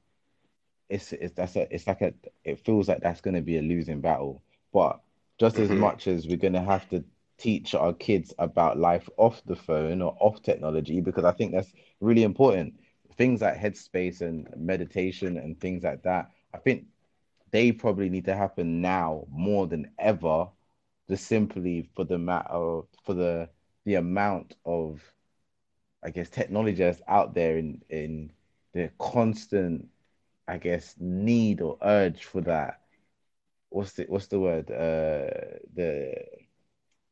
it's it's that's a it's like a it feels like that's going to be a losing battle. But just mm-hmm. as much as we're going to have to teach our kids about life off the phone or off technology, because I think that's really important. Things like headspace and meditation and things like that. I think they probably need to happen now more than ever, just simply for the matter of, for the the amount of I guess technology that's out there in in the constant I guess need or urge for that. What's the what's the word? Uh the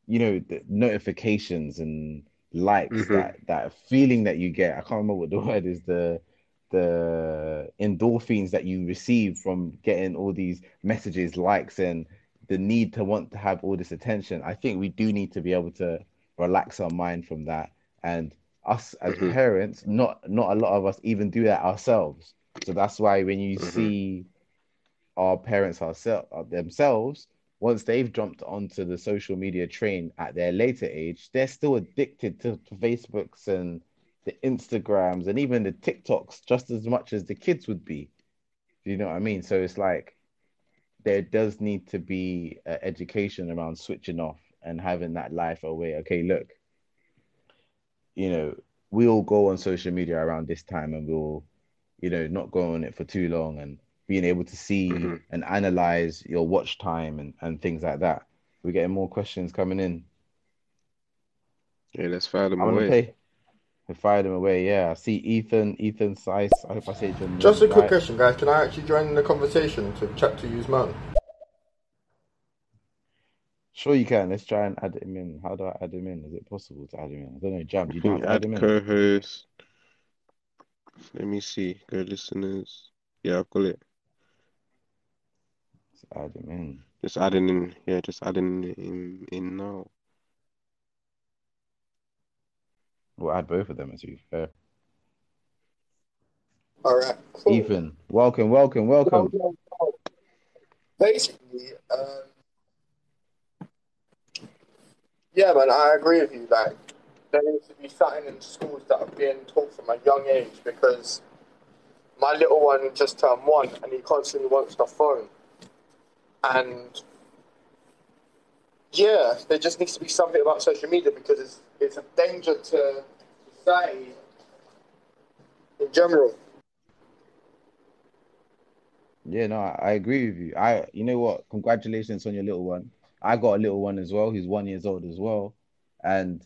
you know the notifications and likes mm-hmm. that that feeling that you get. I can't remember what the word is the the endorphins that you receive from getting all these messages, likes, and the need to want to have all this attention. I think we do need to be able to relax our mind from that. And us as mm-hmm. parents, not not a lot of us even do that ourselves. So that's why when you mm-hmm. see our parents ourselves themselves, once they've jumped onto the social media train at their later age, they're still addicted to, to Facebooks and the Instagrams and even the TikToks just as much as the kids would be. Do you know what I mean? So it's like there does need to be education around switching off and having that life away. Okay, look, you know, we all go on social media around this time and we'll, you know, not go on it for too long and being able to see mm-hmm. and analyze your watch time and, and things like that. We're getting more questions coming in. Yeah, let's fire them away. They fired him away. Yeah, I see Ethan, Ethan Sice. I hope I say your Just a quick right. question, guys. Can I actually join in the conversation to chat to use man? Sure, you can. Let's try and add him in. How do I add him in? Is it possible to add him in? I don't know. Jam, do you know add, add him in? Co-host. Let me see. Go listeners. Yeah, I've got it. Let's add him in. Just adding in. Yeah, just adding in in now. We'll add both of them to be fair. All right. Cool. Ethan, welcome, welcome, welcome. Basically, um, yeah, man, I agree with you. Like, there needs to be something in schools that are being taught from a young age because my little one just turned one and he constantly wants the phone. And yeah, there just needs to be something about social media because it's it's a danger to society in general. Yeah, no, I, agree with you. I, you know what? Congratulations on your little one. I got a little one as well. He's one years old as well, and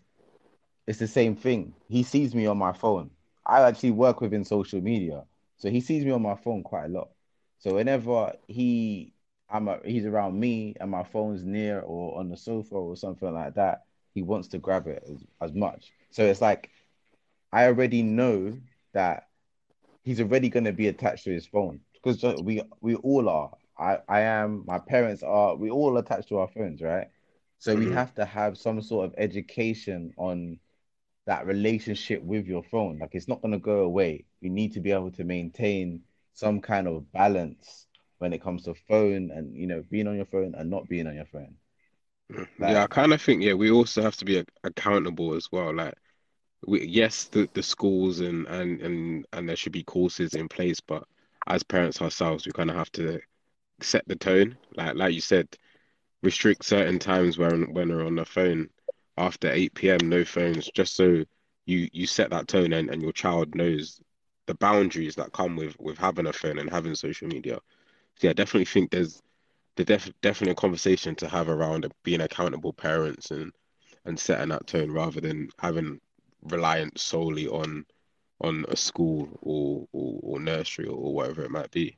it's the same thing. He sees me on my phone. I actually work within social media, so he sees me on my phone quite a lot. So whenever he I'm a, he's around me and my phone's near or on the sofa or something like that, he wants to grab it as, as much. So it's like I already know that he's already going to be attached to his phone because we we all are. I I am. My parents are. We all attached to our phones, right? So mm-hmm. we have to have some sort of education on that relationship with your phone. Like it's not going to go away. You need to be able to maintain some kind of balance when it comes to phone and you know being on your phone and not being on your phone. Like, yeah, I kind of think yeah, we also have to be accountable as well. Like, we, yes, the, the schools and, and and and there should be courses in place, but as parents ourselves, we kind of have to set the tone. Like like you said, restrict certain times when when we're on the phone after eight p.m. No phones, just so you you set that tone and, and your child knows the boundaries that come with with having a phone and having social media yeah, I definitely think there's the def- definitely a conversation to have around being accountable parents and and setting that tone rather than having reliance solely on on a school or or, or nursery or whatever it might be.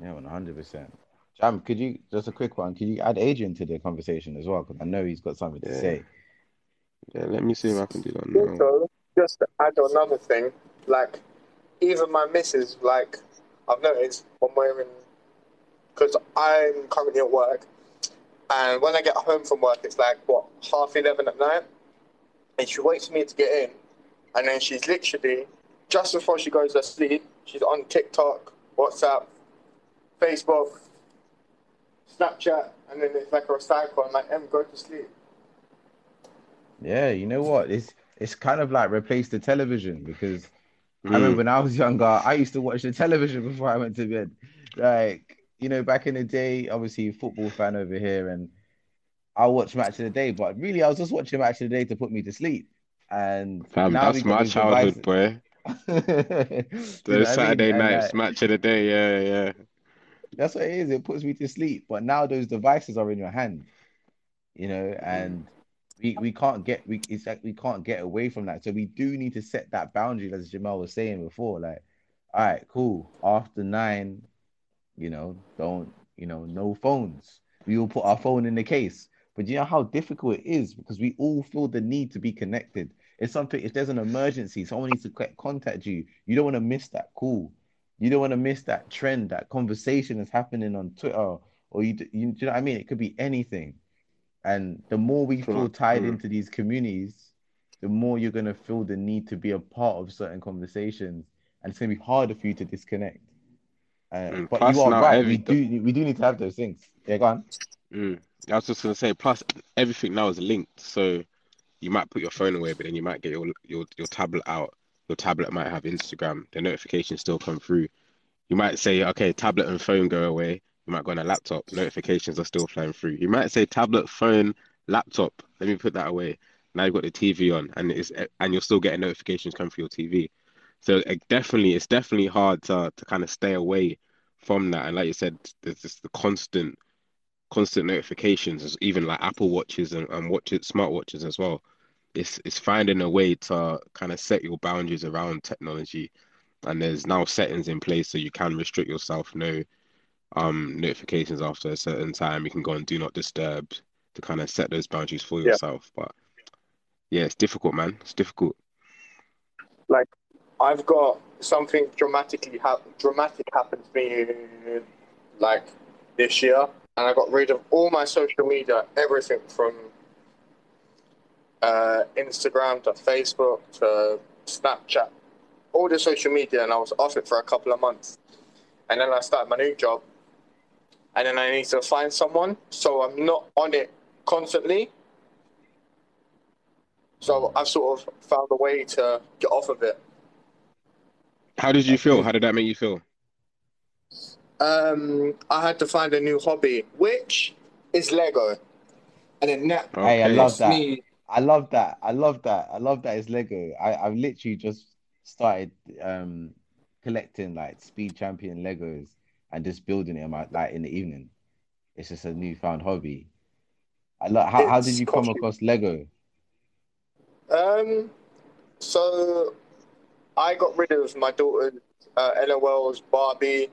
Yeah, one hundred percent. Jam, could you just a quick one? Could you add Adrian to the conversation as well? Because I know he's got something to Yeah. say. Yeah, let me see if I can do that now. Also, just to add another thing, like even my missus, like I've noticed when we're in, because I'm currently at work, and when I get home from work, it's like what half eleven at night, and she waits for me to get in, and then she's literally just before she goes to sleep, she's on TikTok, WhatsApp, Facebook, Snapchat, and then it's like a cycle. I'm like, Em, go to sleep. Yeah, you know what? It's it's kind of like replace the television because I Mm. remember when I was younger, I used to watch the television before I went to bed. Like, you know, back in the day, obviously football fan over here, and I watch Match of the Day, but really I was just watching Match of the Day to put me to sleep. And Fam, we my childhood, boy. You know Those I mean? Saturday nights, like, match of the day. Yeah, yeah. that's what it is. It puts me to sleep. But now those devices are in your hand, you know, and we we can't get we it's like we can't get away from that. So we do need to set that boundary, as Jamal was saying before. Like, all right, cool. After nine, you know, don't you know, no phones. We will put our phone in the case. But you know how difficult it is because we all feel the need to be connected. It's something. If there's an emergency, someone needs to contact you. You don't want to miss that call. You don't want to miss that trend, that conversation that's happening on Twitter, or you, you, do you know what I mean? It could be anything. And the more we feel tied Mm. into these communities, the more you're gonna feel the need to be a part of certain conversations, and it's gonna be harder for you to disconnect. Uh, Mm, but you are right. We do we do need to have those things. Yeah, go on. Mm. I was just gonna say, plus everything now is linked, so you might put your phone away, but then you might get your your your tablet out. Your tablet might have Instagram. The notifications still come through. You might say, okay, tablet and phone go away. You might go on a laptop. Notifications are still flying through. You might say tablet, phone, laptop. Let me put that away. Now you've got the TV on, and it's and you're still getting notifications come through your TV. So it definitely, it's definitely hard to to kind of stay away from that. And like you said, there's just the constant constant notifications, even like Apple watches and, and watches, smartwatches as well. It's it's finding a way to kind of set your boundaries around technology, and there's now settings in place so you can restrict yourself. No um notifications after a certain time. You can go and do not disturb to kind of set those boundaries for Yeah. yourself. But yeah, it's difficult, man. It's difficult. I've got something dramatically ha- dramatic happened to me like this year, and I got rid of all my social media, everything from uh, Instagram to Facebook to Snapchat, all the social media, and I was off it for a couple of months, and then I started my new job, and then I need to find someone, so I'm not on it constantly. So I've sort of found a way to get off of it. How did you feel? How did that make you feel? um, I had to find a new hobby, which is Lego. And then that Hey, I love that. me I love that. I love that. I love that it's Lego. I, I've literally just started um collecting like Speed Champion Legos and just building them out like in the evening. It's just a newfound hobby. I love how, how did you come across Lego? Um, so I got rid of my daughter's uh, LOL's Barbie,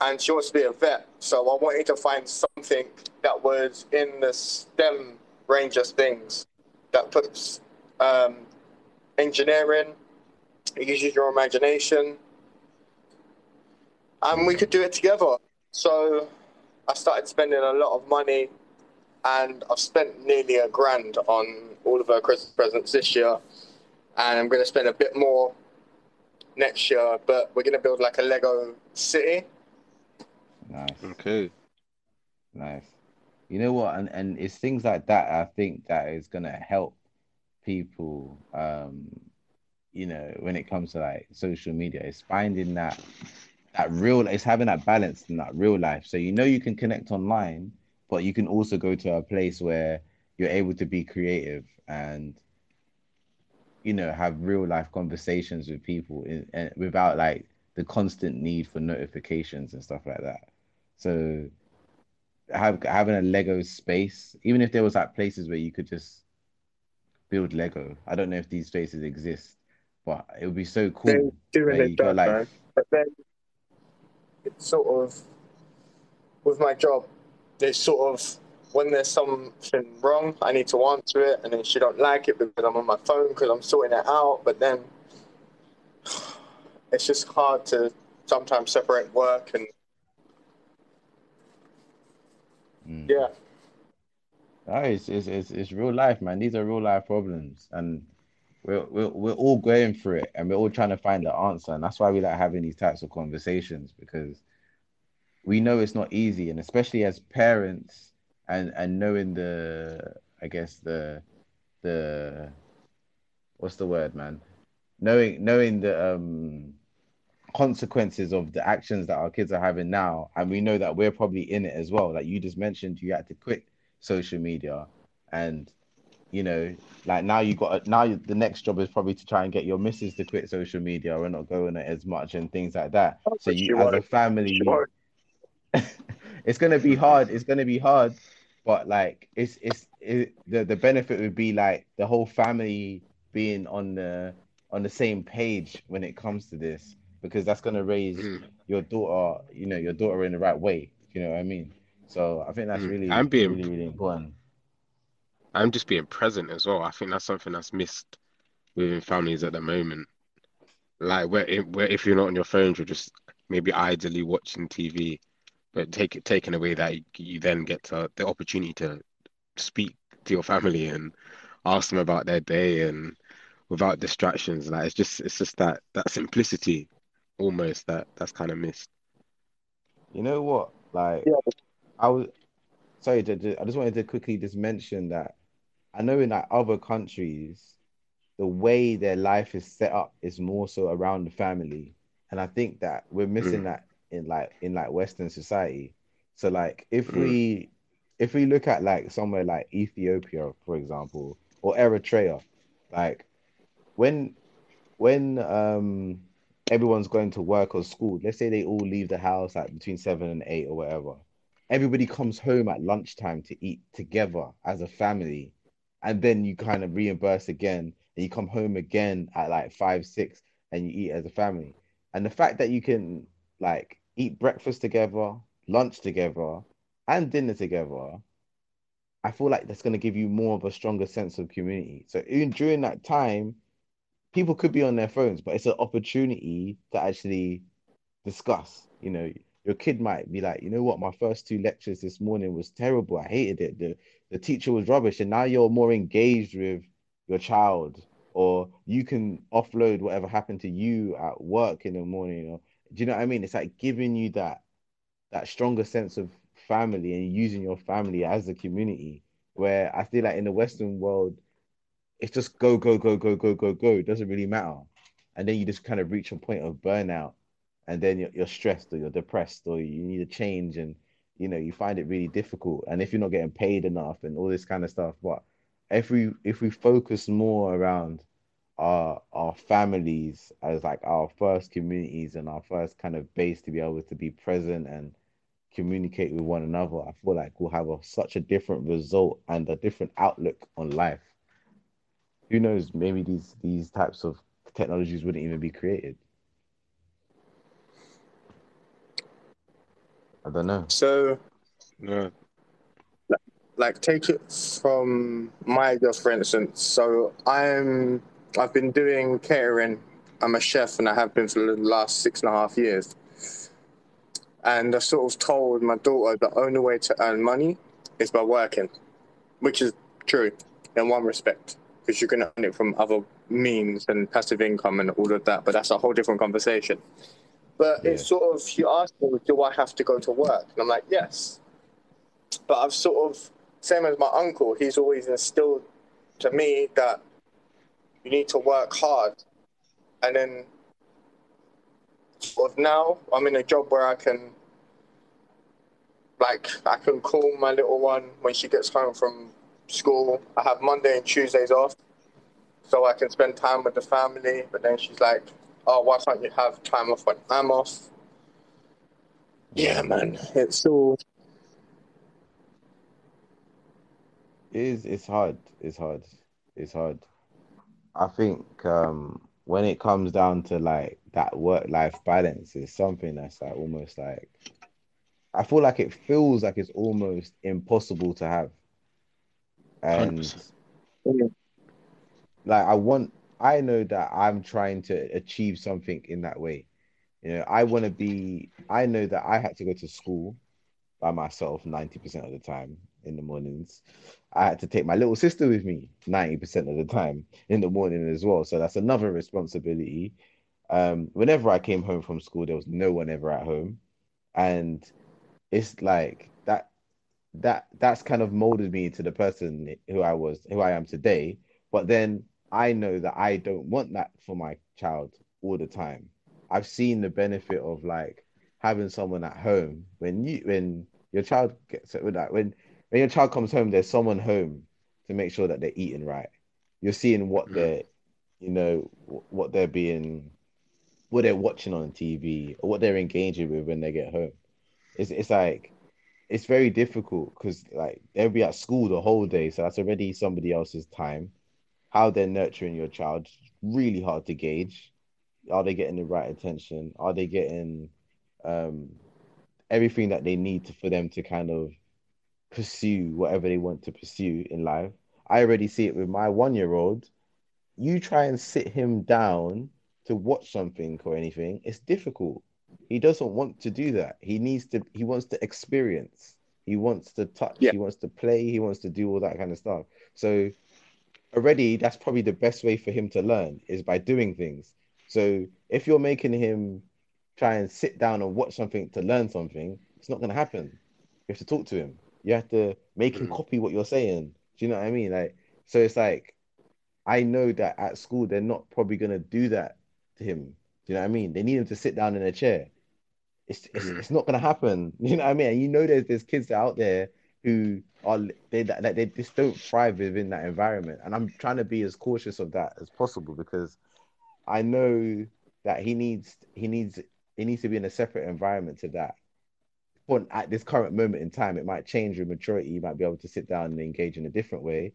and she wants to be a vet. So I wanted to find something that was in the STEM range of things that puts um, engineering, uses your imagination, and we could do it together. So I started spending a lot of money, and I've spent nearly a grand on all of her Christmas presents this year, and I'm going to spend a bit more next year. But we're going to build like a Lego city. Nice, Okay. nice. You know what? And and it's things like that I think that is gonna help people um you know when it comes to like social media. It's finding that that real it's having that balance in that real life. So you know you can connect online, but you can also go to a place where you're able to be creative and you know have real life conversations with people in, and without like the constant need for notifications and stuff like that. So have having a Lego space, even if there was like places where you could just build Lego. I don't know if these spaces exist, but it would be so cool. They're doing it done, like man. But then it's sort of with my job, there's sort of when there's something wrong, I need to answer it, and then she don't like it because I'm on my phone because I'm sorting it out. But then it's just hard to sometimes separate work and mm. yeah. No, it's, it's it's it's real life, man. These are real life problems, and we're we're we're all going through it, and we're all trying to find the answer, and that's why we like having these types of conversations because we know it's not easy, and especially as parents, and and knowing the I guess the the what's the word, man? Knowing knowing the um consequences of the actions that our kids are having now, and we know that we're probably in it as well. Like you just mentioned, you had to quit social media, and you know, like now you got now the next job is probably to try and get your missus to quit social media or not go on it as much and things like that. Oh, so you, as a family, it's gonna be hard. It's gonna be hard, but like it's it's it, the the benefit would be like the whole family being on the on the same page when it comes to this because that's gonna raise mm. your daughter, you know, your daughter in the right way. You know what I mean? So I think that's mm. really, I'm being, really, really important. I'm just being present as well. I think that's something that's missed within families at the moment. Like where, where if you're not on your phones, you're just maybe idly watching TV but take it taken away that you then get to, the opportunity to speak to your family and ask them about their day and without distractions like it's just it's just that that simplicity almost that that's kind of missed you know what like yeah. i was sorry i just wanted to quickly just mention that i know in like other countries the way their life is set up is more so around the family and i think that we're missing mm. that in like in like Western society. So like if mm. we if we look at like somewhere like Ethiopia, for example, or Eritrea, like when when um everyone's going to work or school, let's say they all leave the house at between seven and eight or whatever. Everybody comes home at lunchtime to eat together as a family, and then you kind of reimburse again, and you come home again at like five, six, and you eat as a family. And the fact that you can like eat breakfast together, lunch together, and dinner together, I feel like that's going to give you more of a stronger sense of community. So even during that time, people could be on their phones, but it's an opportunity to actually discuss. You know, your kid might be like, you know what, my first two lectures this morning was terrible. I hated it. The the teacher was rubbish, and now you're more engaged with your child, or you can offload whatever happened to you at work in the morning, or do you know what I mean? It's like giving you that that stronger sense of family and using your family as a community. Where I feel like in the Western world, it's just go, go, go, go, go, go, go. It doesn't really matter. And then you just kind of reach a point of burnout, and then you're, you're stressed or you're depressed or you need a change, and you know you find it really difficult. And if you're not getting paid enough and all this kind of stuff, but if we if we focus more around our our families as like our first communities and our first kind of base to be able to be present and communicate with one another i feel like we'll have a, such a different result and a different outlook on life. Who knows? Maybe these these types of technologies wouldn't even be created. I don't know. So yeah like take it from my job for instance so i'm I've been doing catering. I'm a chef and I have been for the last six and a half years. And I sort of told my daughter the only way to earn money is by working, which is true in one respect, because you can earn it from other means and passive income and all of that. But that's a whole different conversation. But yeah. it's sort of, she asked me, do I have to go to work? And I'm like, yes. But I've sort of, same as my uncle, he's always instilled to me that you need to work hard. And then sort of now I'm in a job where I can like I can call my little one when she gets home from school. I have Monday and Tuesdays off. So I can spend time with the family. But then she's like, Oh, why can't you have time off when I'm off? Yeah, man. It's all it is it's hard. It's hard. It's hard. I think um, when it comes down to like that work life balance is something that's like almost like I feel like it feels like it's almost impossible to have. And 100%. like I want I know that I'm trying to achieve something in that way. You know, I want to be I know that I had to go to school by myself 90% of the time in the mornings. I had to take my little sister with me 90% of the time in the morning as well. So that's another responsibility. Um, whenever I came home from school, there was no one ever at home. And it's like that that that's kind of molded me into the person who I was, who I am today. But then I know that I don't want that for my child all the time. I've seen the benefit of like having someone at home when you when your child gets with that when when your child comes home, there's someone home to make sure that they're eating right. You're seeing what Mm. they're, you know, what they're being, what they're watching on TV, or what they're engaging with when they get home. It's it's like it's very difficult because like they'll be at school the whole day, so that's already somebody else's time. How they're nurturing your child, really hard to gauge. Are they getting the right attention? Are they getting um everything that they need to, for them to kind of pursue whatever they want to pursue in life. I already see it with my one year old. You try and sit him down to watch something or anything, it's difficult. He doesn't want to do that. He needs to, he wants to experience, he wants to touch, Yeah. he wants to play, he wants to do all that kind of stuff. So, already, that's probably the best way for him to learn is by doing things. So, if you're making him try and sit down and watch something to learn something, it's not going to happen. You have to talk to him. You have to make him Mm. copy what you're saying. Do you know what I mean? Like, so it's like, I know that at school they're not probably going to do that to him. Do you know what I mean? They need him to sit down in a chair. It's it's, Mhm. it's not going to happen. You know what I mean? And you know, there's there's kids out there who are they that that they just don't thrive within that environment. And I'm trying to be as cautious of that as possible because I know that he needs he needs he needs to be in a separate environment to that. But at this current moment in time, it might change with maturity. You might be able to sit down and engage in a different way.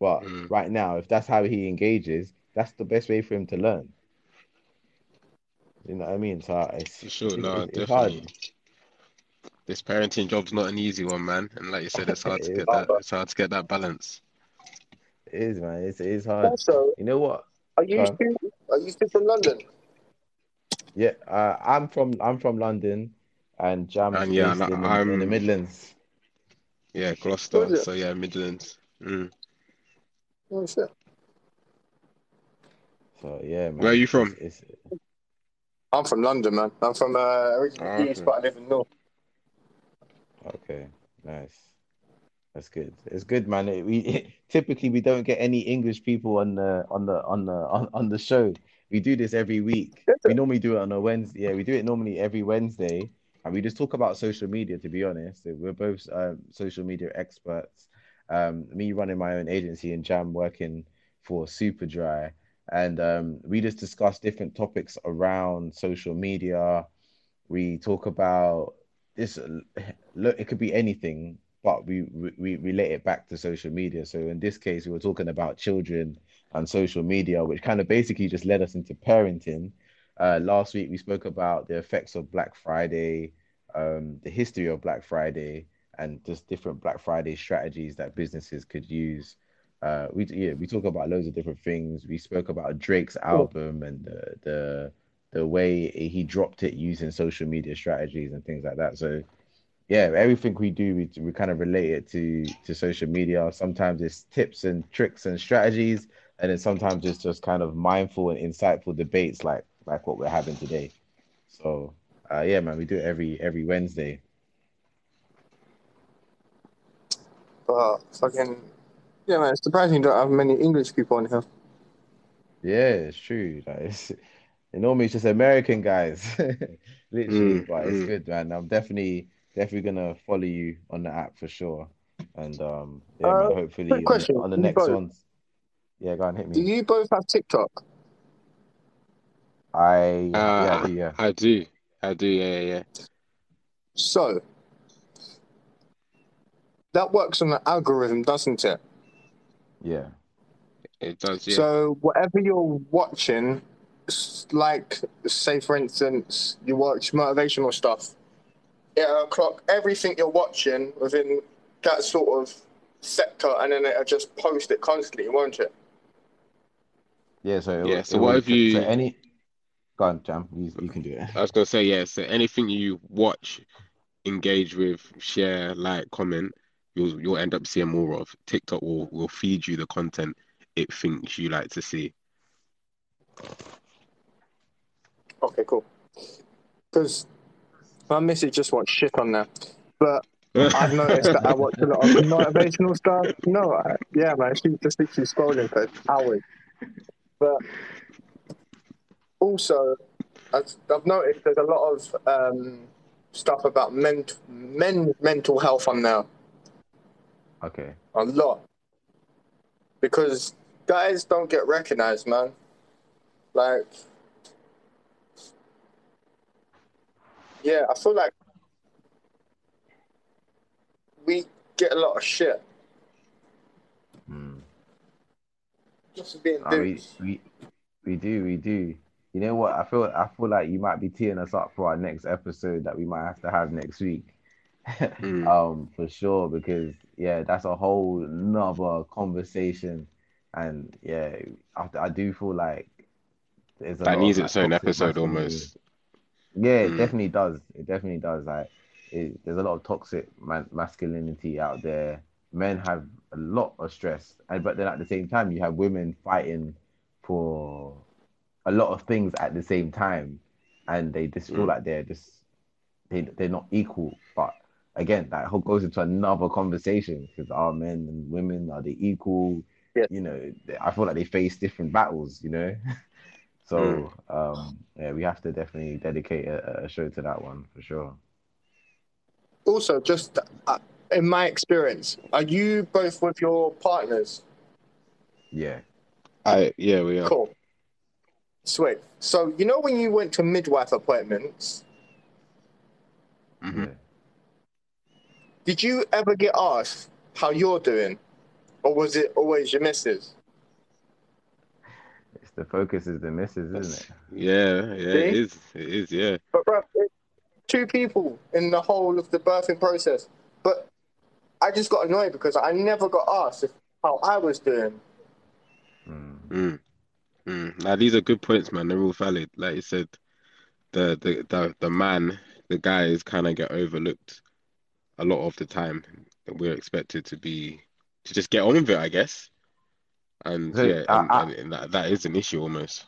But Mm. right now, if that's how he engages, that's the best way for him to learn. You know what I mean? So it's For sure, it's, no, it's, it's hard. definitely. This parenting job's not an easy one, man. And like you said, it's hard to get is. that. It's hard to get that balance. It is, man. It's it is hard. Also, You know what? are you still, are you still from London? Yeah, uh, I'm from I'm from London, and Jam's And yeah, and in I'm- in the Midlands. Yeah, Gloucester. Was it? So yeah, Midlands. Mm. Oh shit. So yeah, man. Where are you from? It's, it's, I'm from London, man. I'm from uh, originally Oh, east, okay. but I live in north. okay, nice. That's good. It's good, man. It, we typically we don't get any English people on the on the on the on, on the show. We do this every week. We normally do it on a Wednesday. Yeah, we do it normally every Wednesday, and we just talk about social media. To be honest, we're both um, social media experts. Um, me running my own agency and Jam working for Superdry, and um, we just discuss different topics around social media. We talk about this. Look, it could be anything, but we, we we relate it back to social media. So in this case, we were talking about children and social media, which kind of basically just led us into parenting. Uh, last week we spoke about the effects of Black Friday, um, the history of Black Friday, and just different Black Friday strategies that businesses could use. Uh, we yeah we talk about loads of different things. We spoke about Drake's album and the the the way he dropped it using social media strategies and things like that. So yeah, everything we do, we, we kind of relate it to to social media. Sometimes it's tips and tricks and strategies, and then sometimes it's just kind of mindful and insightful debates like like what we're having today. So uh, yeah, man, we do it every every Wednesday. But fucking yeah, man. It's surprising you don't have many English people on here. Yeah, it's true. Like, it's, normally it's just American guys, literally. Mm, but it's mm. good, man. I'm definitely definitely gonna follow you on the app for sure. And um, yeah, Uh, man, hopefully on, on the next both- ones. Yeah, go and hit me. Do you both have TikTok? I yeah, I Uh, do, yeah. I do. I do. Yeah, yeah, yeah. So that works on an algorithm, doesn't it? Yeah. It does. Yeah. So whatever you're watching, like say for instance, you watch motivational stuff, it'll clock everything you're watching within that sort of sector, and then it'll just post it constantly, won't it? Yeah. So it Yeah, so it what will- have you- So any. Go on, Jam. You, you can do it. I was gonna say, yeah, so anything you watch, engage with, share, like, comment, you'll you'll end up seeing more of. TikTok will will feed you the content it thinks you like to see. Okay, cool. Because my missus just wants shit on there, but I've noticed that I watch a lot of motivational stuff. No, I, yeah, man, she's just literally scrolling for hours. But also, I've I've noticed there's a lot of um, stuff about men, men mental health on there. Okay. A lot. Because guys don't get recognized, man. Like, yeah, I feel like we get a lot of shit Mm. just being we, dudes. we we do we do. You know what? I feel I feel like you might be teeing us up for our next episode that we might have to have next week. Mm. um, for sure, because yeah, that's a whole nother conversation, and yeah, I, I do feel like there's a That needs of, its own episode almost. Yeah, it Mm. definitely does. It definitely does. Like, it, there's a lot of toxic man- masculinity out there. Men have a lot of stress, and but then at the same time, you have women fighting for a lot of things at the same time, and they just feel Mm. like they're just they they're not equal. But again, that whole goes into another conversation because are men and women are they equal? Yes. You know, I feel like they face different battles. You know. So um, yeah, we have to definitely dedicate a, a show to that one for sure. Also, just uh, in my experience, are you both with your partners? Yeah. I yeah, we are. Cool. Sweet. So, you know when you went to midwife appointments, Mhm. Did you ever get asked how you're doing? Or was it always your missus? It's the focus is the misses, isn't it? Yeah, yeah, it See? is. It is, yeah. But, bro, two people in the whole of the birthing process. But I just got annoyed because I never got asked if, how I was doing. Mm. Mm. Mm. Now these are good points, man. They're all valid. Like you said, the the the, the man, the guys kind of get overlooked a lot of the time. We're expected to be to just get on with it, I guess. And So, yeah, uh, and, uh, and, and that, that is an issue almost.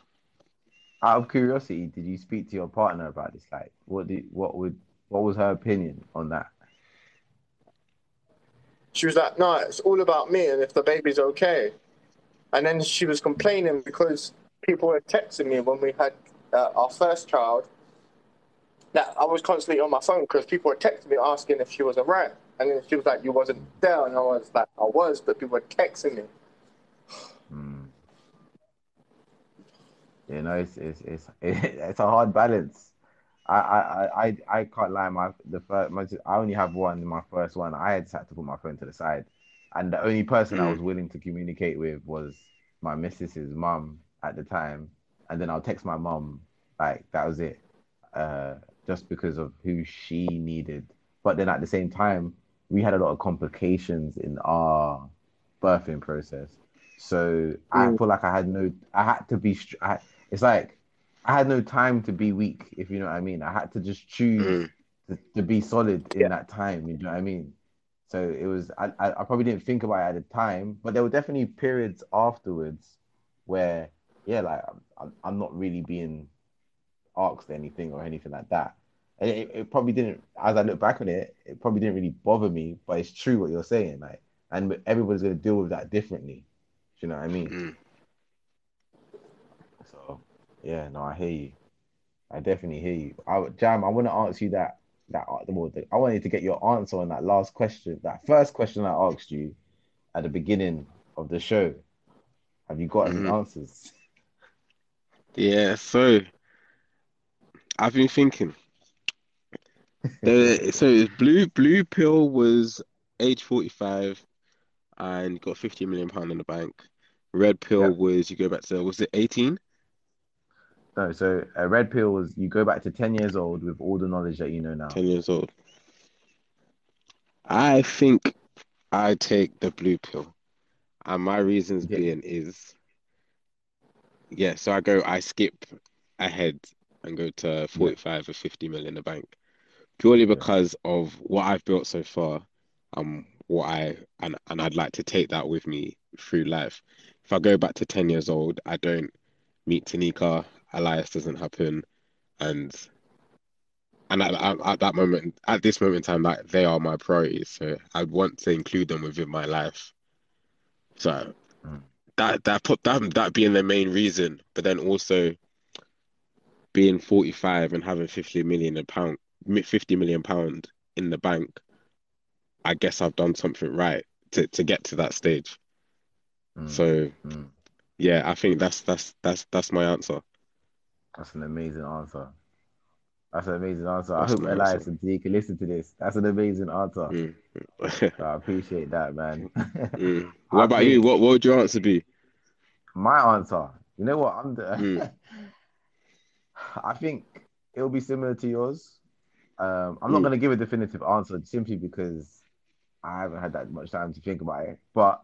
Out of curiosity, did you speak to your partner about this? Like, what did what would what was her opinion on that? She was like, no, it's all about me and if the baby's okay. And then she was complaining because people were texting me when we had uh, our first child that I was constantly on my phone because people were texting me asking if she was alright. And then she was like, you wasn't there. And I was like, I was, but people were texting me. Mm. You know, it's it's it's it's a hard balance. I I I I can't lie. My the first my, I only have one. My first one, I had had to put my phone to the side, and the only person I Mm. was willing to communicate with was my missus's mum at the time, and then I'll text my mum. Like that was it, uh, just because of who she needed. But then at the same time, we had a lot of complications in our birthing process. So I Mm. feel like I had no, I had to be, I, it's like I had no time to be weak, if you know what I mean. I had to just choose Mm. to, to be solid in Yeah. that time, you know what I mean? So it was, I, I, probably didn't think about it at the time, but there were definitely periods afterwards where, yeah, like I'm, I'm- not really being asked anything or anything like that. And it, it probably didn't, as I look back on it, it probably didn't really bother me, but it's true what you're saying. Like, and everybody's going to deal with that differently. Do you know what I mean? Mm. So, yeah, no, I hear you. I definitely hear you. I, Jam, I want to ask you that. That well, the- I wanted to get your answer on that last question, that first question I asked you at the beginning of the show. Have you got any Mhm. answers? Yeah, so I've been thinking. The, so blue blue pill was age 45 and you got 50 million pound in the bank. Red pill Yeah. was you go back to was it 18? No, so a red pill was you go back to 10 years old with all the knowledge that you know now. 10 years old. I think I take the blue pill, and my reasons Yeah. being is, yeah. So I go, I skip ahead and go to 45 or 50 mil in the bank, purely because of what I've built so far, um, what I and and I'd like to take that with me through life. If I go back to 10 years old, I don't meet Tanika, Elias doesn't happen, and and at, at, at that moment, at this moment in time, like they are my priorities. So I'd want to include them within my life. So Mm. that that put that that being the main reason, but then also being 45 and having 50 million a pound, 50 million pound in the bank, I guess I've done something right to, to get to that stage. Mm, So mm. yeah, I think that's that's that's that's my answer. That's an amazing answer. That's an amazing answer. I hope Elias answer. and T can listen to this. That's an amazing answer. Mm. So I appreciate that, man. Mm. What about you? What what would your answer be? My answer. You know what? I'm the. Mm. I think it'll be similar to yours. Um, I'm not Mm. going to give a definitive answer simply because I haven't had that much time to think about it. But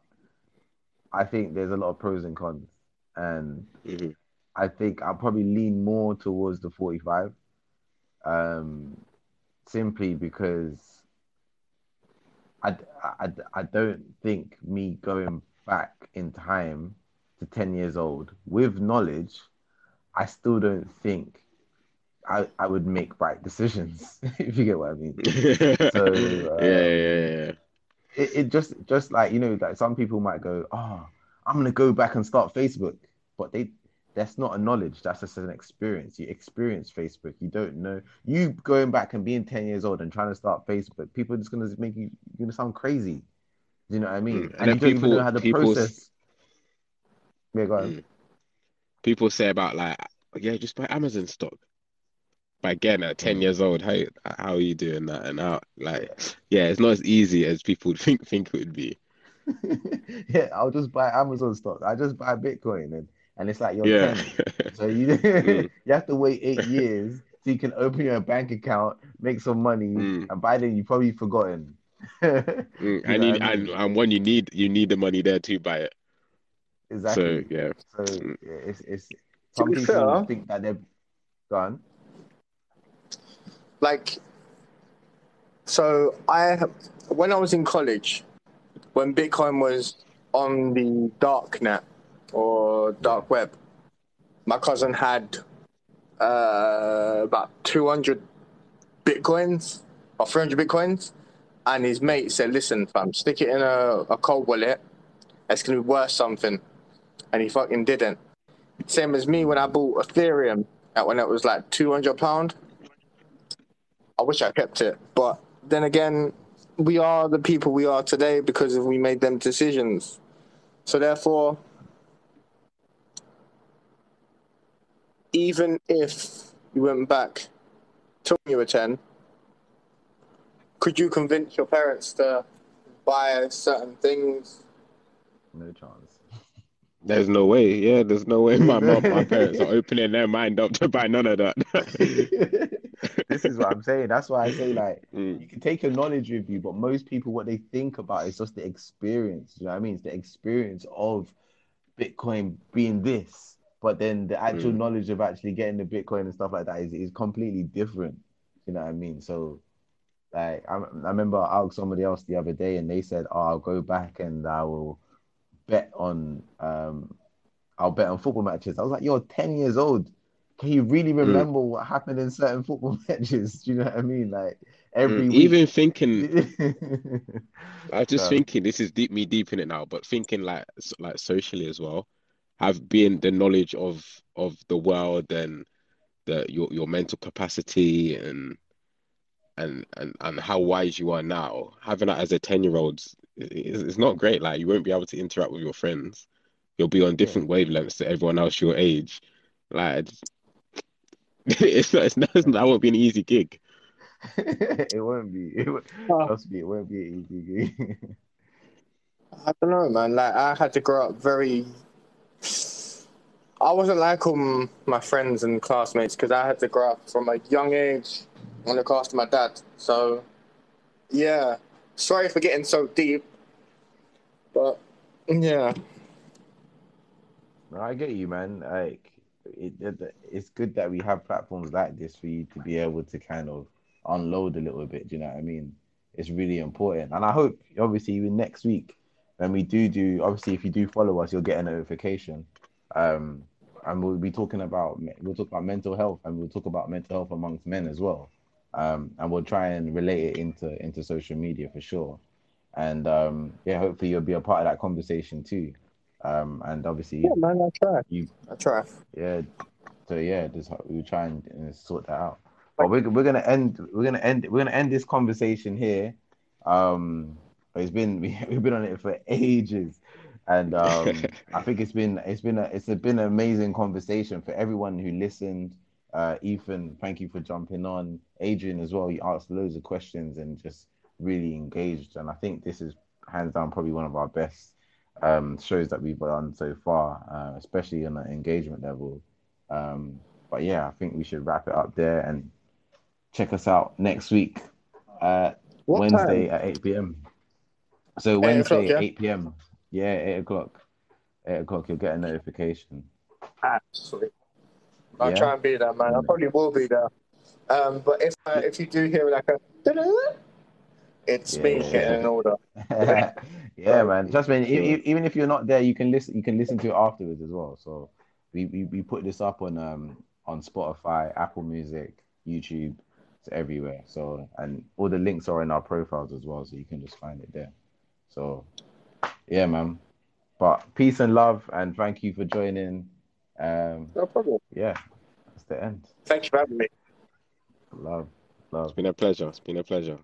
I think there's a lot of pros and cons, and Mhm. I think I'll probably lean more towards the 45. Um, simply because I, I, I don't think me going back in time to 10 years old with knowledge, I still don't think I, I would make right decisions, if you get what I mean. So, yeah, yeah, yeah. It, it just just like you know, like some people might go, Oh, I'm gonna go back and start Facebook, but they that's not a knowledge, that's just an experience. You experience Facebook, you don't know. You going back and being 10 years old and trying to start Facebook, people are just gonna make you you're gonna sound crazy. Do you know what I mean? Mm, and And, then you don't even people- know how the people's- process. Yeah, go on. Mm. People say about like, yeah, just buy Amazon stock. But again, at 10 Mm. years old, how how are you doing that? And how like, yeah, it's not as easy as people think think it would be. yeah, I'll just buy Amazon stock. I just buy Bitcoin and, and it's like you're Yeah. 10. So you Mm. you have to wait eight years so you can open your bank account, make some money, Mm. and by then you've probably forgotten. Mm, You And you I and mean? and when you need you need the money there to buy it. So Exactly. yeah. So Mm. yeah, it's it's some people fair- think that they're gone. like so i when i was in college when bitcoin was on the dark net or dark web. My cousin had uh, about 200 bitcoins or 300 bitcoins and his mate said listen fam stick it in a, a cold wallet. It's to be worth something. And he fucking didn't. Same as me when i bought ethereum at when it was like 200 pound. I wish I kept it, but then again, we are the people we are today because we made them decisions. So therefore, even if you went back till you were ten, could you convince your parents to buy certain things? No chance. There's no way. Yeah, there's no way my mom, my parents are opening their mind up to buy none of that. this is what I'm saying. That's why I say like Mm, you can take your knowledge with you, but most people what they think about is just the experience. You know what I mean? It's the experience of Bitcoin being this, but then the actual Mm. knowledge of actually getting the Bitcoin and stuff like that is, is completely different. You know what I mean? So like I, I remember I asked somebody else the other day and they said, Oh, I'll go back and I will bet on um I'll bet on football matches. I was like, You're 10 years old. Can you really remember what happened in certain football matches? Do you know what I mean? Like every mm. Even thinking, I was just So- thinking this is deep me deep in it now, but thinking like like socially as well, have been the knowledge of of the world and the your your mental capacity and and and and how wise you are now. Having that as a 10 year old is is not great. Like you won't be able to interact with your friends. You'll be on different wavelengths to everyone else your age. Like it's not, it's not, that won't be an easy gig. it won't be. It won't, trust me, it won't be an easy game. I don't know, man. Like I had to grow up very. I wasn't like um my friends and classmates because I had to grow up from a young age and look after my dad. So, yeah, sorry for getting so deep, but yeah. I get you, man. Like, it, it, it's good that we have platforms like this for you to be able to kind of unload a little bit. Do you know what I mean? It's really important, and I hope, obviously, even next week when we do do, obviously, if you do follow us, you'll get a notification. Um, and we'll be talking about we'll talk about mental health, and we'll talk about mental health amongst men as well. Um, and we'll try and relate it into into social media for sure. And um, yeah, hopefully you'll be a part of that conversation too. Um, and obviously, yeah, man, I try. You, I try. Yeah. So yeah, just we try and, and sort that out. But we're, we're gonna end. We're gonna end. We're gonna end this conversation here. Um, it's been we, we've been on it for ages, and um, I think it's been it's been a it's been an amazing conversation for everyone who listened. Uh, Ethan, thank you for jumping on. Adrian as well. You asked loads of questions and just really engaged. And I think this is hands down probably one of our best um, shows that we've done so far, uh, especially on an engagement level. Um, but yeah, I think we should wrap it up there and check us out next week, uh, Wednesday time? at 8 p.m. So Wednesday yeah? 8 p.m. Yeah, 8 o'clock. 8 o'clock, you'll get a notification. Absolutely. I'll yeah. try and be there, man. I probably will be there. Um, but if uh, if you do hear like a it's yeah. me getting an order. yeah, man. Trust me. Even if you're not there, you can listen. You can listen to it afterwards as well. So we, we, we put this up on um on Spotify, Apple Music, YouTube, it's everywhere. So and all the links are in our profiles as well, so you can just find it there. So yeah, man. But peace and love, and thank you for joining. Um, no problem. Yeah, that's the end. Thanks for having me. Love, love. It's been a pleasure. It's been a pleasure.